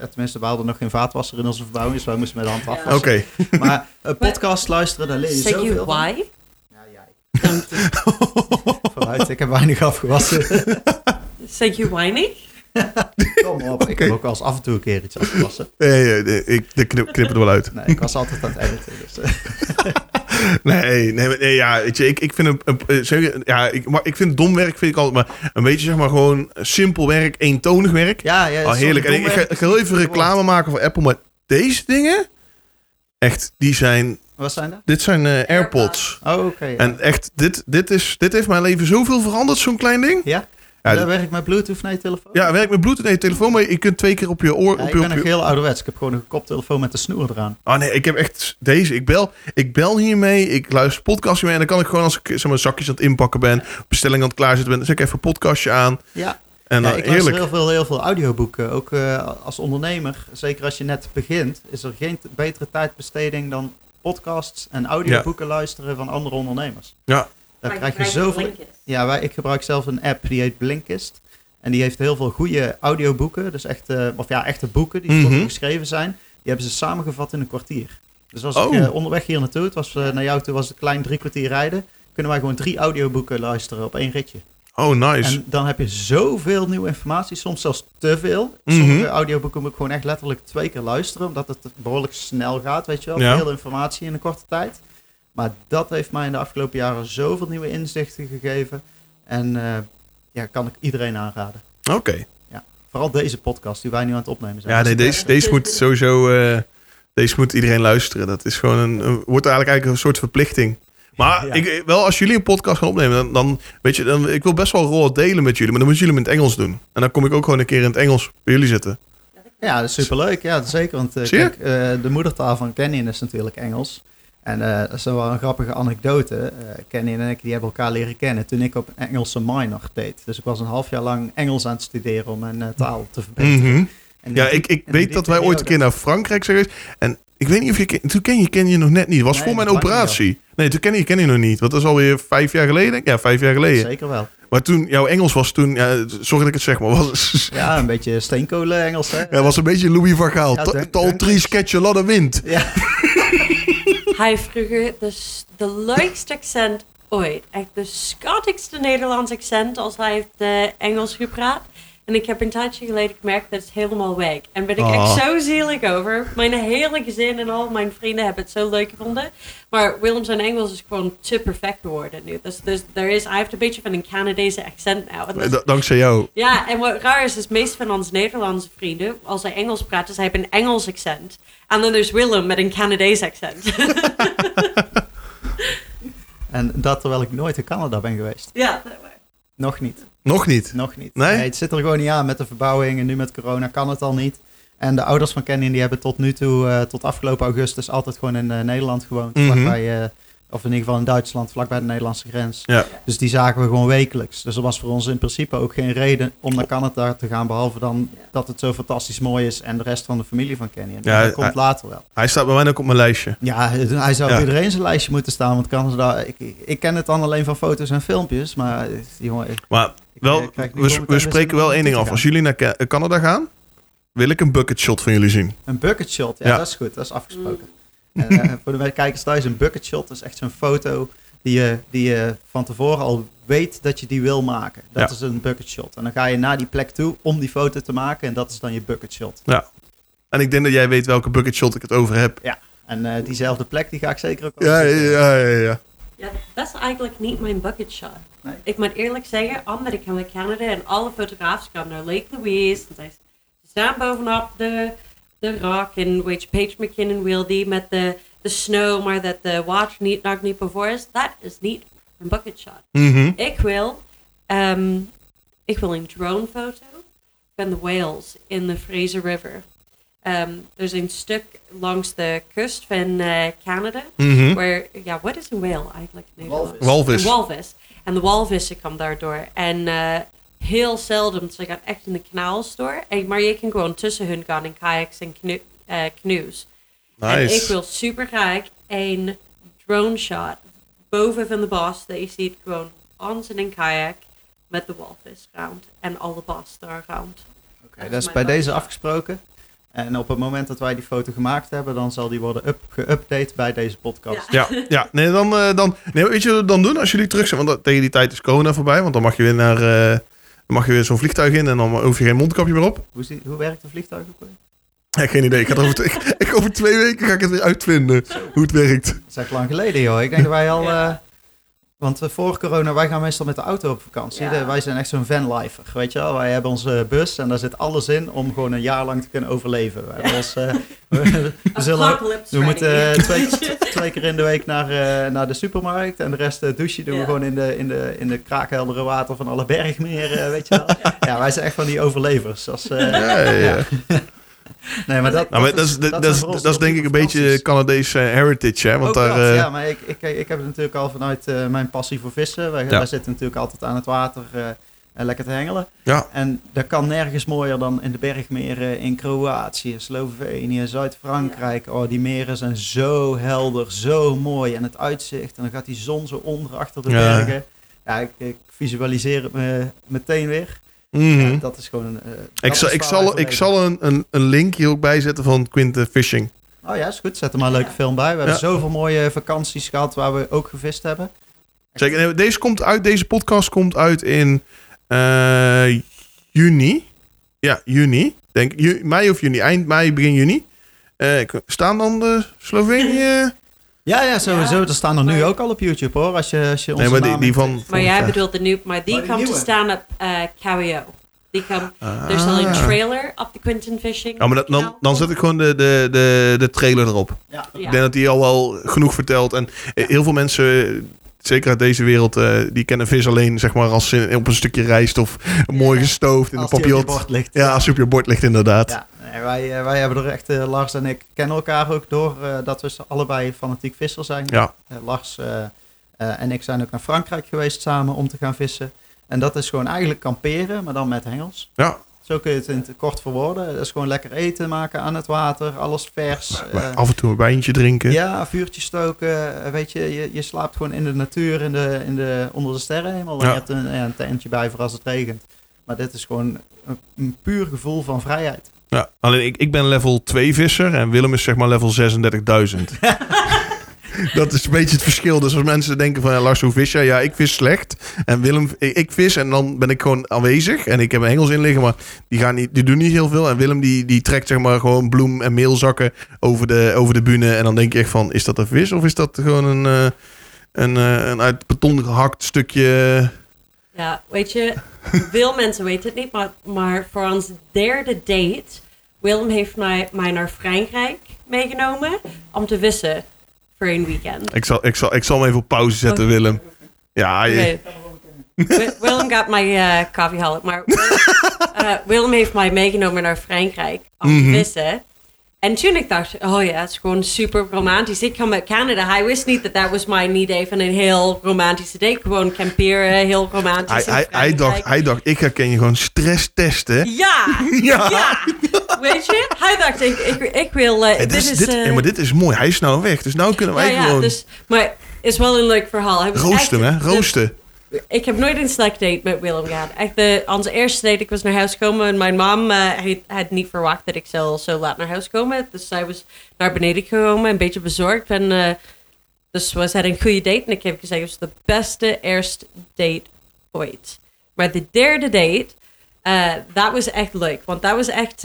ja, tenminste, we hadden nog geen vaatwasser in onze verbouwing, dus wij moesten met de hand Ja. afwassen. Oké. Maar een podcast luisteren, daar leer je zoveel van. why? Ja, jij. Vooruit, ik heb weinig afgewassen. Zeg je why niet? Kom op, ik heb ook wel eens af en toe een keer iets afgewassen. Nee, nee, ik de knip, knip het er wel uit. Nee, ik was altijd aan het editen. Dus, eh. Nee, nee, nee ja, weet je, ik, ik vind een, een- eh, zeg- ja, ik, maar ik vind dom werk vind ik altijd, maar een beetje zeg maar gewoon simpel werk, eentonig werk. ja, ja, Oh, heerlijk. En ik, ga, werk ik ga heel even reclame maken voor Apple, maar deze dingen, echt, die zijn, Wat zijn dat? dit zijn eh, AirPods. Oh, oké. ja. En echt, dit, dit, is, dit heeft mijn leven zoveel veranderd, zo'n klein ding. Ja? Ja, dat werkt met Bluetooth naar je telefoon? Ja, werkt met Bluetooth in je telefoon, maar je kunt twee keer op je oor. Ja, op ik je, ben op nog je- heel ouderwets. Ik heb gewoon een koptelefoon met de snoer eraan. Oh nee, ik heb echt deze. Ik bel, ik bel hiermee, ik luister podcastje mee en dan kan ik gewoon als ik zeg maar, zakjes aan het inpakken ben, bestelling aan het klaarzetten ben, dan zet ik even een podcastje aan. Ja, En ja ik luister heerlijk. heel veel, heel veel audioboeken. Ook eh, als ondernemer, zeker als je net begint, is er geen betere tijdbesteding dan podcasts en audioboeken luisteren van andere ondernemers. Ja. Daar krijg je zoveel... Blinkist. Ja, wij, ik gebruik zelf een app die heet Blinkist. En die heeft heel veel goede audioboeken. Dus echt, eh, of ja, echte boeken die voor me geschreven zijn. Die hebben ze samengevat in een kwartier. Dus als Oh. ik eh, onderweg hier naartoe, het was, eh, naar jou toe was het een klein drie kwartier rijden. Kunnen wij gewoon drie audioboeken luisteren op één ritje. Oh, nice. En dan heb je zoveel nieuwe informatie, soms zelfs te veel. Mhm. Sommige audioboeken moet ik gewoon echt letterlijk twee keer luisteren, omdat het behoorlijk snel gaat, weet je wel. Ja. Veel informatie in een korte tijd. Maar dat heeft mij in de afgelopen jaren zoveel nieuwe inzichten gegeven. En eh, ja, kan ik iedereen aanraden. Oké. Vooral deze podcast die wij nu aan het opnemen zijn. Ja, nee, deze, deze moet sowieso... eh, deze moet iedereen luisteren. Dat is gewoon een, een- wordt eigenlijk eigenlijk een soort verplichting. Maar Ja. ik, wel, als jullie een podcast gaan opnemen, dan, dan weet je, dan, ik wil best wel rol delen met jullie, maar dan moeten jullie hem in het Engels doen. En dan kom ik ook gewoon een keer in het Engels bij jullie zitten. Ja, dat is superleuk. Ja, zeker. Want eh, kijk, eh, de moedertaal van Kenny is natuurlijk Engels. En eh, dat is wel een grappige anekdote. Eh Kenny en ik die hebben elkaar leren kennen toen ik op Engelse minor deed. Dus ik was een half jaar lang Engels aan het studeren om mijn eh, taal te verbeteren. Mhm. En die- Ja, ik, ik weet dat wij ooit een keer naar Frankrijk zijn geweest. En ik weet niet of je... ken- Toen ken je, ken je nog net niet. Het was Nee, voor mijn operatie. Nee, toen ken je, ken je nog niet. Want dat is alweer vijf jaar geleden. Ja, vijf jaar geleden. Zeker wel. Maar toen, jouw Engels was toen... Ja, sorry dat ik het zeg, maar was, Ja, een beetje steenkolen Engels, hè? ja, was een beetje Louis van Gaal. Ja, Ta- dank- Tal dank. drie sketch, lot of wind. Ja. Hij vroeger de, leukste accent ooit. Echt de schattigste Nederlands accent als hij heeft eh, Engels gepraat. En ik heb een tijdje geleden gemerkt dat het is helemaal weg. En ben ik Oh. echt zo zielig over. Mijn hele gezin en al mijn vrienden hebben het zo leuk gevonden. Maar Willem zijn Engels is gewoon te perfect geworden nu. Dus, dus er is, hij heeft een beetje van een Canadese accent nou. En D- dankzij jou. ja, en wat raar is, is meest van onze Nederlandse vrienden, als hij Engels praat, dus hij heeft een Engels accent. En dan is Willem met een Canadees accent. En dat terwijl ik nooit in Canada ben geweest. ja, Nog niet. Nog niet. Nog niet. Nee? het zit er gewoon niet aan met de verbouwing en nu met corona kan het al niet. En de ouders van Kenny die hebben tot nu toe, eh, tot afgelopen augustus, altijd gewoon in eh, Nederland gewoond. Mhm. Vlakbij, eh, of in ieder geval in Duitsland, vlakbij de Nederlandse grens. Ja. Dus die zagen we gewoon wekelijks. Dus er was voor ons in principe ook geen reden om naar Canada te gaan. Behalve dan dat het zo fantastisch mooi is en de rest van de familie van Kenny. En Ja, dat komt later wel. Hij staat bij mij ook op mijn lijstje. Ja, hij zou Ja. op iedereen zijn lijstje moeten staan. Want Canada, ik, ik ken het dan alleen van foto's en filmpjes. Maar jongen, Maar wel, eh, we, we spreken wel één ding af. Als jullie naar Ca- Canada gaan, wil ik een bucket shot van jullie zien. Een bucket shot, ja, Ja. dat is goed. Dat is afgesproken. En, eh, voor de kijkers thuis, een bucket shot is echt zo'n foto die je, die je van tevoren al weet dat je die wil maken. Dat Ja. is een bucket shot. En dan ga je naar die plek toe om die foto te maken. En dat is dan je bucket shot. En ik denk dat jij weet welke bucket shot ik het over heb. En eh, diezelfde plek, die ga ik zeker ook Ja, ja, ja, ja. ja. Ja, dat is eigenlijk niet mijn bucket shot. Nee. Ik moet eerlijk zeggen, omdat ik naar Canada en alle fotografen gaan naar Lake Louise. En zij ze staan bovenop de, de rock en weet je, Page McKinnon wil die met de, de snow, maar dat de water niet, nog niet is. Dat is niet een bucket shot. Mhm. Ik wil, ehm, ik wil een dronefoto van de whales in de Fraser River. Ehm, er is een stuk langs de kust van eh, Canada. Mhm. Waar, ja, wat is een whale eigenlijk? Walvis. Walvis. Een walvis. En de walvissen komen daardoor. En eh, heel zelden, ze gaan echt in de kanaals door. En, maar je kan gewoon tussen hun gaan in kayaks en eh, canoes. En ik Nice. wil super graag een drone shot boven van de bos. Dat je ziet gewoon ons in een kayak met de walvis round. En alle bos daar round. Oké, Dat is dat is bij deze shot. afgesproken. En op het moment dat wij die foto gemaakt hebben, dan zal die worden up, geüpdate bij deze podcast. Ja. Ja, ja. Nee, dan, eh, dan, nee, weet je wat we dan doen als jullie terug zijn? Want dat- tegen die tijd is corona voorbij. Want dan mag je weer naar... eh, dan mag je weer zo'n vliegtuig in en dan hoef je geen mondkapje meer op. Hoe, zie- hoe werkt een vliegtuig ook weer? Ja, geen idee. Ik ga over, ik, ik- over twee weken ga ik het weer uitvinden hoe het werkt. Dat is echt lang geleden, joh. Ik denk dat wij al... Ja. Eh, want eh, voor corona, wij gaan meestal met de auto op vakantie. Ja. De- wij zijn echt zo'n vanlifer, weet je wel. Wij hebben onze bus en daar zit alles in om gewoon een jaar lang te kunnen overleven. Eh, we, we zullen, we moeten eh, twee, twee keer in de week naar, eh, naar de supermarkt. En de rest eh, douchen doen we gewoon in de, in, de, in de kraakheldere water van alle bergmeren, weet je wel. Ja, wij zijn echt van die overlevers. Als, eh, Ja, ja, ja. Nee, maar dat, Nou, maar dat is, dat, dat is, dat is denk ik een beetje. Canadese heritage, hè? Want Ook daar... dat, eh, ja, maar ik, ik, ik heb het natuurlijk al vanuit eh, mijn passie voor vissen. Wij, Ja. wij zitten natuurlijk altijd aan het water eh, en lekker te hengelen. Ja. En dat kan nergens mooier dan in de bergmeren in Kroatië, Slovenië, Zuid-Frankrijk. Oh, die meren zijn zo helder, zo mooi. En het uitzicht, en dan gaat die zon zo onder achter de Ja. bergen. Ja, ik, ik visualiseer het me meteen weer. Mhm. Ja, dat is gewoon... eh, Ik zal, ik zal, ik zal een, een, een link hier ook bij zetten van Quinte Fishing. Oh ja, is goed. Zet er maar een leuke film bij. We hebben zoveel mooie vakanties gehad waar we ook gevist hebben. Zeker. Nee, Deze, komt uit, deze podcast komt uit in eh, juni. Ja, juni. Denk, ju- mei of juni. Eind mei, begin juni. Eh, staan dan de Slovenië? Ja, ja, sowieso. Ja, er staan er nu maar- ook al op YouTube hoor. Als je, als je onze Nee, maar die, van... Maar jij bedoelt de nieuw, maar die komt te staan op eh KWO. Die kwam, er is al een trailer op de Quinton Fishing. Ah. Ja, maar dat, dan, dan zet ik gewoon de, de, de, de trailer erop. Ja. Ja. Ik denk dat die al wel genoeg vertelt. En heel veel mensen, zeker uit deze wereld, eh, die kennen vis alleen zeg maar als ze op een stukje rijst of mooi gestoofd in Als een bord ligt. Ja, als op je bord ligt inderdaad. Ja, wij, eh, wij hebben er echt, eh, Lars en ik kennen elkaar ook door dat we allebei fanatiek visser zijn. Ja. Lars en ik zijn ook naar Frankrijk geweest samen om te gaan vissen. En dat is gewoon eigenlijk kamperen, maar dan met hengels. Ja. Zo kun je het in het kort verwoorden. Dat is gewoon lekker eten maken aan het water, alles vers. Eh, af en toe een wijntje drinken. ja, vuurtje stoken. eh, Weet je, je, je slaapt gewoon in de natuur, in de, in de, onder de sterrenhemel. En Ja. je hebt een, een tentje bij voor als het regent. Maar dit is gewoon een, een puur gevoel van vrijheid. Ja, alleen ik, ik ben level 2 visser en Willem is zeg maar level 36.000. dat is een beetje het verschil. Dus als mensen denken van Lars, hoe vis jij? Ja, ik vis slecht. En Willem, ik, vis en dan ben ik gewoon aanwezig. En ik heb mijn hengels in liggen, maar die, gaan niet, die doen niet heel veel. En Willem die, die trekt zeg maar gewoon bloem- en meelzakken over de, over de bühne. En dan denk je echt van, is dat een vis of is dat gewoon een, eh, een, eh, een uit beton gehakt stukje... Ja, weet je, veel mensen weten het niet, maar, maar voor ons derde date, Willem heeft mij, mij naar Frankrijk meegenomen om te vissen voor een weekend. Ik zal, ik zal, ik zal hem even op pauze zetten. Willem. Ja, je- Willem gaat mij eh koffie halen, maar eh, Willem heeft mij meegenomen naar Frankrijk om te Mhm. vissen. En toen ik dacht, oh ja, het is gewoon super romantisch. Ik kom uit Canada. Hij wist niet dat dat was mijn idee van een heel romantische date. Gewoon kamperen, heel romantisch hij, in hij, hij, dacht, hij dacht, ik herken je gewoon stress testen. Ja, Ja. ja. Weet je? Hij dacht, ik, ik, ik wil... eh, Hey, dit dit, is... dit, eh, hey, maar dit is mooi. Hij is nou weg. Dus nou kunnen wij ja, gewoon dus, maar het is wel een leuk verhaal. Hij was roosten, echt hè? Roosten. Ik heb nooit een slecht date met Willem gehad. Echt de, onze eerste date, ik was naar huis gekomen en mijn mom eh, had, niet verwacht dat ik zo, laat naar huis komen. Dus zij was naar beneden gekomen, een beetje bezorgd. Eh, dus we hadden een goede date en ik heb gezegd, het was de beste eerste date ooit. Maar de derde date, eh, dat was echt leuk. Want dat was echt...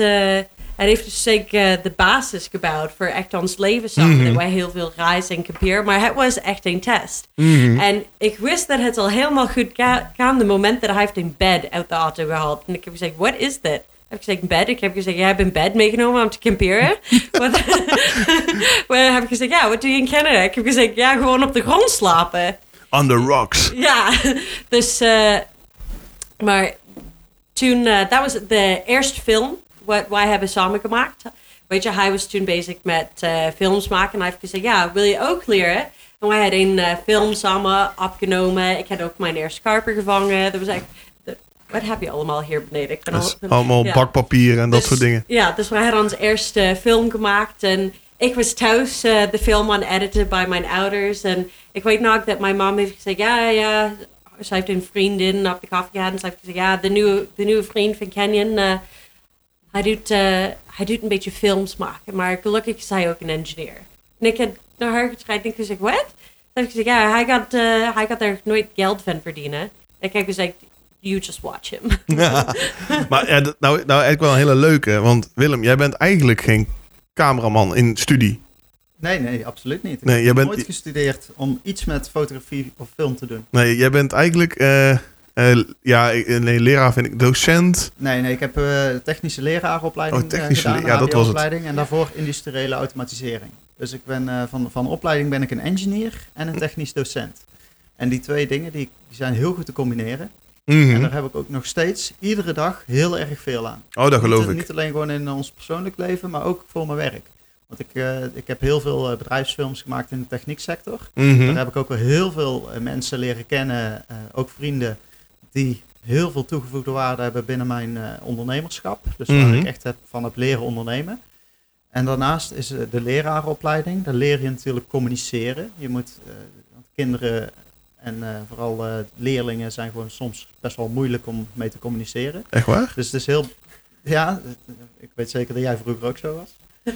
eh hij heeft dus zeker de basis gebouwd voor echt ons leven samen. Dat wij heel veel reizen en kamperen. Maar het was echt een test. Mhm. En ik wist dat het al helemaal goed kwam. De moment dat hij heeft een bed uit de auto gehaald. En ik heb gezegd, what is dit? Ik heb gezegd, bed. Ik heb gezegd, jij hebt een bed meegenomen om te kamperen. Waar heb ik gezegd, ja, wat doe je in Canada? Ik heb gezegd, ja, gewoon op de grond slapen. On the rocks. Ja, dus... eh, maar toen... eh, dat was de eerste film wat wij hebben samen gemaakt. Weet je, hij was toen bezig met eh, films maken. En hij heeft gezegd, ja, wil je ook leren? En wij hadden een eh, film samen opgenomen. Ik had ook mijn eerste karper gevangen. Dat was echt... wat heb je allemaal hier beneden? Ik ben al- allemaal ja. bakpapier en dat Dus- soort dingen. Ja, dus wij hadden onze eerste film gemaakt. En ik was thuis eh, de film aan editen bij mijn ouders. En ik weet nog dat mijn mom heeft gezegd... Ja, ja, ze heeft een vriendin op de koffie gehad. En ze heeft gezegd... Ja, de nieuwe, de nieuwe vriend van Kenyon... hij, doet, eh, hij doet een beetje films maken. Maar gelukkig is hij ook een engineer. En ik heb naar haar getraind en ik gezegd... Wat? Heeft gezegd... Ja, hij gaat, eh, hij gaat er nooit geld van verdienen. Ik heb gezegd... You just watch him. Maar ja, nou, nou eigenlijk wel een hele leuke. Want Willem, jij bent eigenlijk geen cameraman in studie. Nee, nee, absoluut niet. Ik Nee, jij heb bent- nooit gestudeerd om iets met fotografie of film te doen. Nee, jij bent eigenlijk... eh, eh, ja, ik- nee, leraar vind ik docent. Nee, nee, ik heb eh, technische leraaropleiding Oh, technische eh, gedaan, ja, dat was het. opleiding en daarvoor industriële automatisering. Dus ik ben eh, van, van opleiding ben ik een engineer en een technisch docent. En die twee dingen die, die zijn heel goed te combineren. Mhm. En daar heb ik ook nog steeds iedere dag heel erg veel aan. Oh, dat geloof niet, ik. Niet alleen gewoon in ons persoonlijk leven, maar ook voor mijn werk. Want ik, eh, ik heb heel veel eh, bedrijfsfilms gemaakt in de technieksector. Mhm. Daar heb ik ook wel heel veel eh, mensen leren kennen, eh, ook vrienden, die heel veel toegevoegde waarde hebben binnen mijn eh, ondernemerschap. Dus waar Mhm. ik echt heb van het leren ondernemen. En daarnaast is eh, de leraaropleiding. Daar leer je natuurlijk communiceren. Je moet, eh, want kinderen en eh, vooral eh, leerlingen zijn gewoon soms best wel moeilijk om mee te communiceren. Echt waar? Dus het is heel, ja, ik weet zeker dat jij vroeger ook zo was.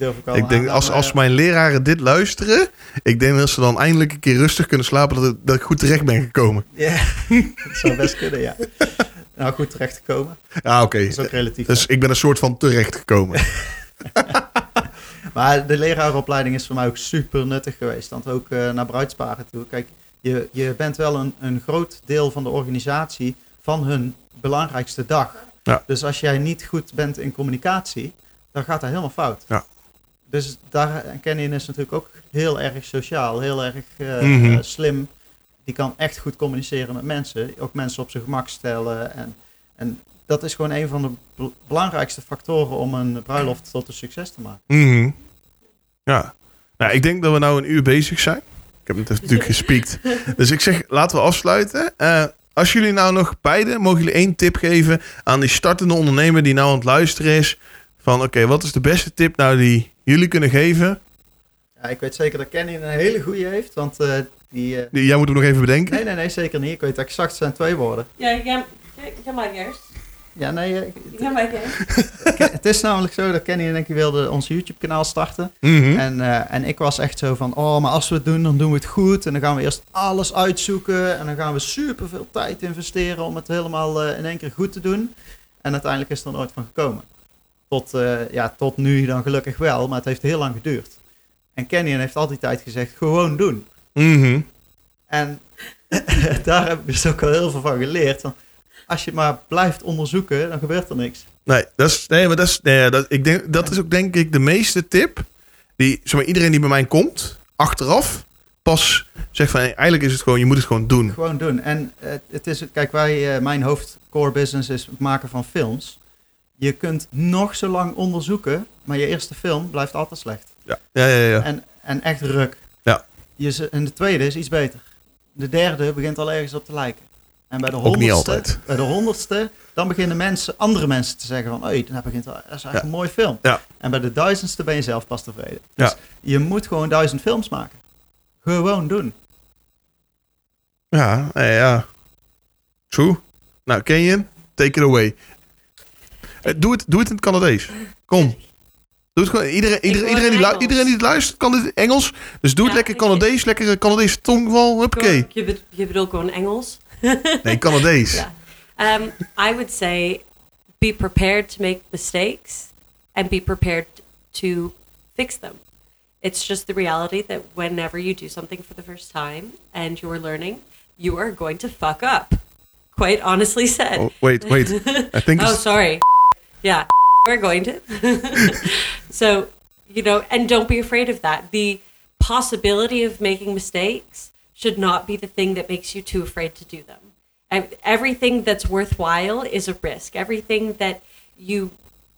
Durf ik al Ik denk, aan, als, maar, als eh, mijn leraren dit luisteren... Ik denk dat ze dan eindelijk een keer rustig kunnen slapen... dat, ik goed terecht ben gekomen. Ja, dat zou best kunnen, ja. Nou, goed terecht te komen. Ah, oké. Dat is ook relatief. Dus ik ben een soort van terecht gekomen. Maar de leraaropleiding is voor mij ook super nuttig geweest. Want ook eh, naar bruidsparen toe. Kijk, je, je bent wel een, een groot deel van de organisatie van hun belangrijkste dag. Ja. Dus als jij niet goed bent in communicatie, dan gaat dat helemaal fout. Ja. Dus daar, Canyon is natuurlijk ook heel erg sociaal, heel erg eh, Mhm. eh, slim. Die kan echt goed communiceren met mensen, ook mensen op zijn gemak stellen. En, en dat is gewoon een van de bel- belangrijkste factoren om een bruiloft tot een succes te maken. Mhm. Ja. Nou, ik denk dat we nou een uur bezig zijn. Ik heb het natuurlijk gespiekt. Dus ik zeg, laten we afsluiten. Eh, als jullie nou nog beide, mogen jullie één tip geven aan die startende ondernemer die nou aan het luisteren is. Van oké, wat is de beste tip nou die jullie kunnen geven? Ja, ik weet zeker dat Kenny een hele goede heeft, want eh, die... eh, Die, jij moet hem nog even bedenken. Nee, nee, nee, zeker niet. Ik weet exact, het zijn twee woorden. Ja, jij, jij mag eerst. Ja, nee, eh, Jij mag eerst. Ke- het is namelijk zo dat Kenny en ik wilden ons YouTube-kanaal starten. Mhm. En, eh, en ik was echt zo van, oh, maar als we het doen, dan doen we het goed. En dan gaan we eerst alles uitzoeken. En dan gaan we super veel tijd investeren om het helemaal eh, in één keer goed te doen. En uiteindelijk is er nooit van gekomen. Tot, eh, ja, tot nu dan gelukkig wel, maar het heeft heel lang geduurd. En Kenny heeft al die tijd gezegd, gewoon doen. Mhm. En daar heb ik dus ook al heel veel van geleerd. Als je maar blijft onderzoeken, dan gebeurt er niks. Nee, dat is, nee, maar dat is, nee, dat, ik denk, dat is ook denk ik de meeste tip. Die, zeg maar, iedereen die bij mij komt, achteraf, pas zegt van hey, eigenlijk is het gewoon, je moet het gewoon doen. Gewoon doen. En eh, het is, kijk, wij, eh, mijn hoofdcore business is het maken van films. Je kunt nog zo lang onderzoeken, maar je eerste film blijft altijd slecht. Ja, ja, ja. ja. En, en echt ruk. Ja. Je, en de tweede is iets beter. De derde begint al ergens op te lijken. En bij de Ook niet honderdste, altijd. bij de honderdste, dan beginnen mensen, andere mensen te zeggen van, hé, dat begint al, dat is eigenlijk Ja. een mooi film. Ja. En bij de duizendste ben je zelf pas tevreden. Dus Ja. je moet gewoon duizend films maken. Gewoon doen. Ja, ja, ja. True. Nou, ken je hem? Take it away. Eh, doe, het, doe het in het Canadees. Kom. Doe het gewoon. Iedereen, iedereen, iedereen, die, lu- iedereen die het luistert, kan dit Engels. Dus doe het Ja, lekker Canadees. Lekker Canadese tongval. Huppakee. Je, je bedoelt gewoon Engels? Nee, Canadees. Yeah. Um, I would say be prepared to make mistakes and be prepared to fix them. It's just the reality that whenever you do something for the first time and you're learning, you are going to fuck up. Quite honestly said. Oh, wait, wait. I think Oh, it's, sorry. Yeah, we're going to. so, you know, and don't be afraid of that. The possibility of making mistakes should not be the thing that makes you too afraid to do them. Everything that's worthwhile is a risk. Everything that you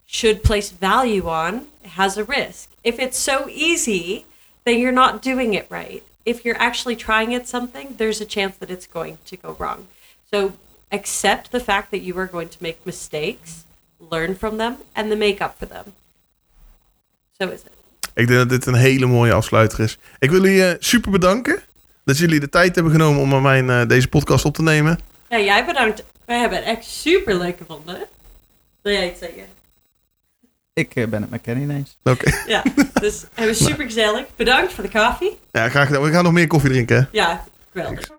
should place value on has a risk. If it's so easy, then you're not doing it right. If you're actually trying at something, there's a chance that it's going to go wrong. So accept the fact that you are going to make mistakes, learn from them, and then make up for them. So is it. ik denk dat dit een hele mooie afsluiter is. Ik wil jullie eh, super bedanken dat jullie de tijd hebben genomen om aan mijn, eh, deze podcast op te nemen. Ja, jij bedankt. Wij hebben het echt super leuk gevonden. Wil jij iets zeggen? Ik eh, ben het met Kenny ineens. Oké. Ja, dus we hebben super gezellig. Bedankt voor de koffie. Ja, graag gedaan. We gaan nog meer koffie drinken. hè? Ja, geweldig.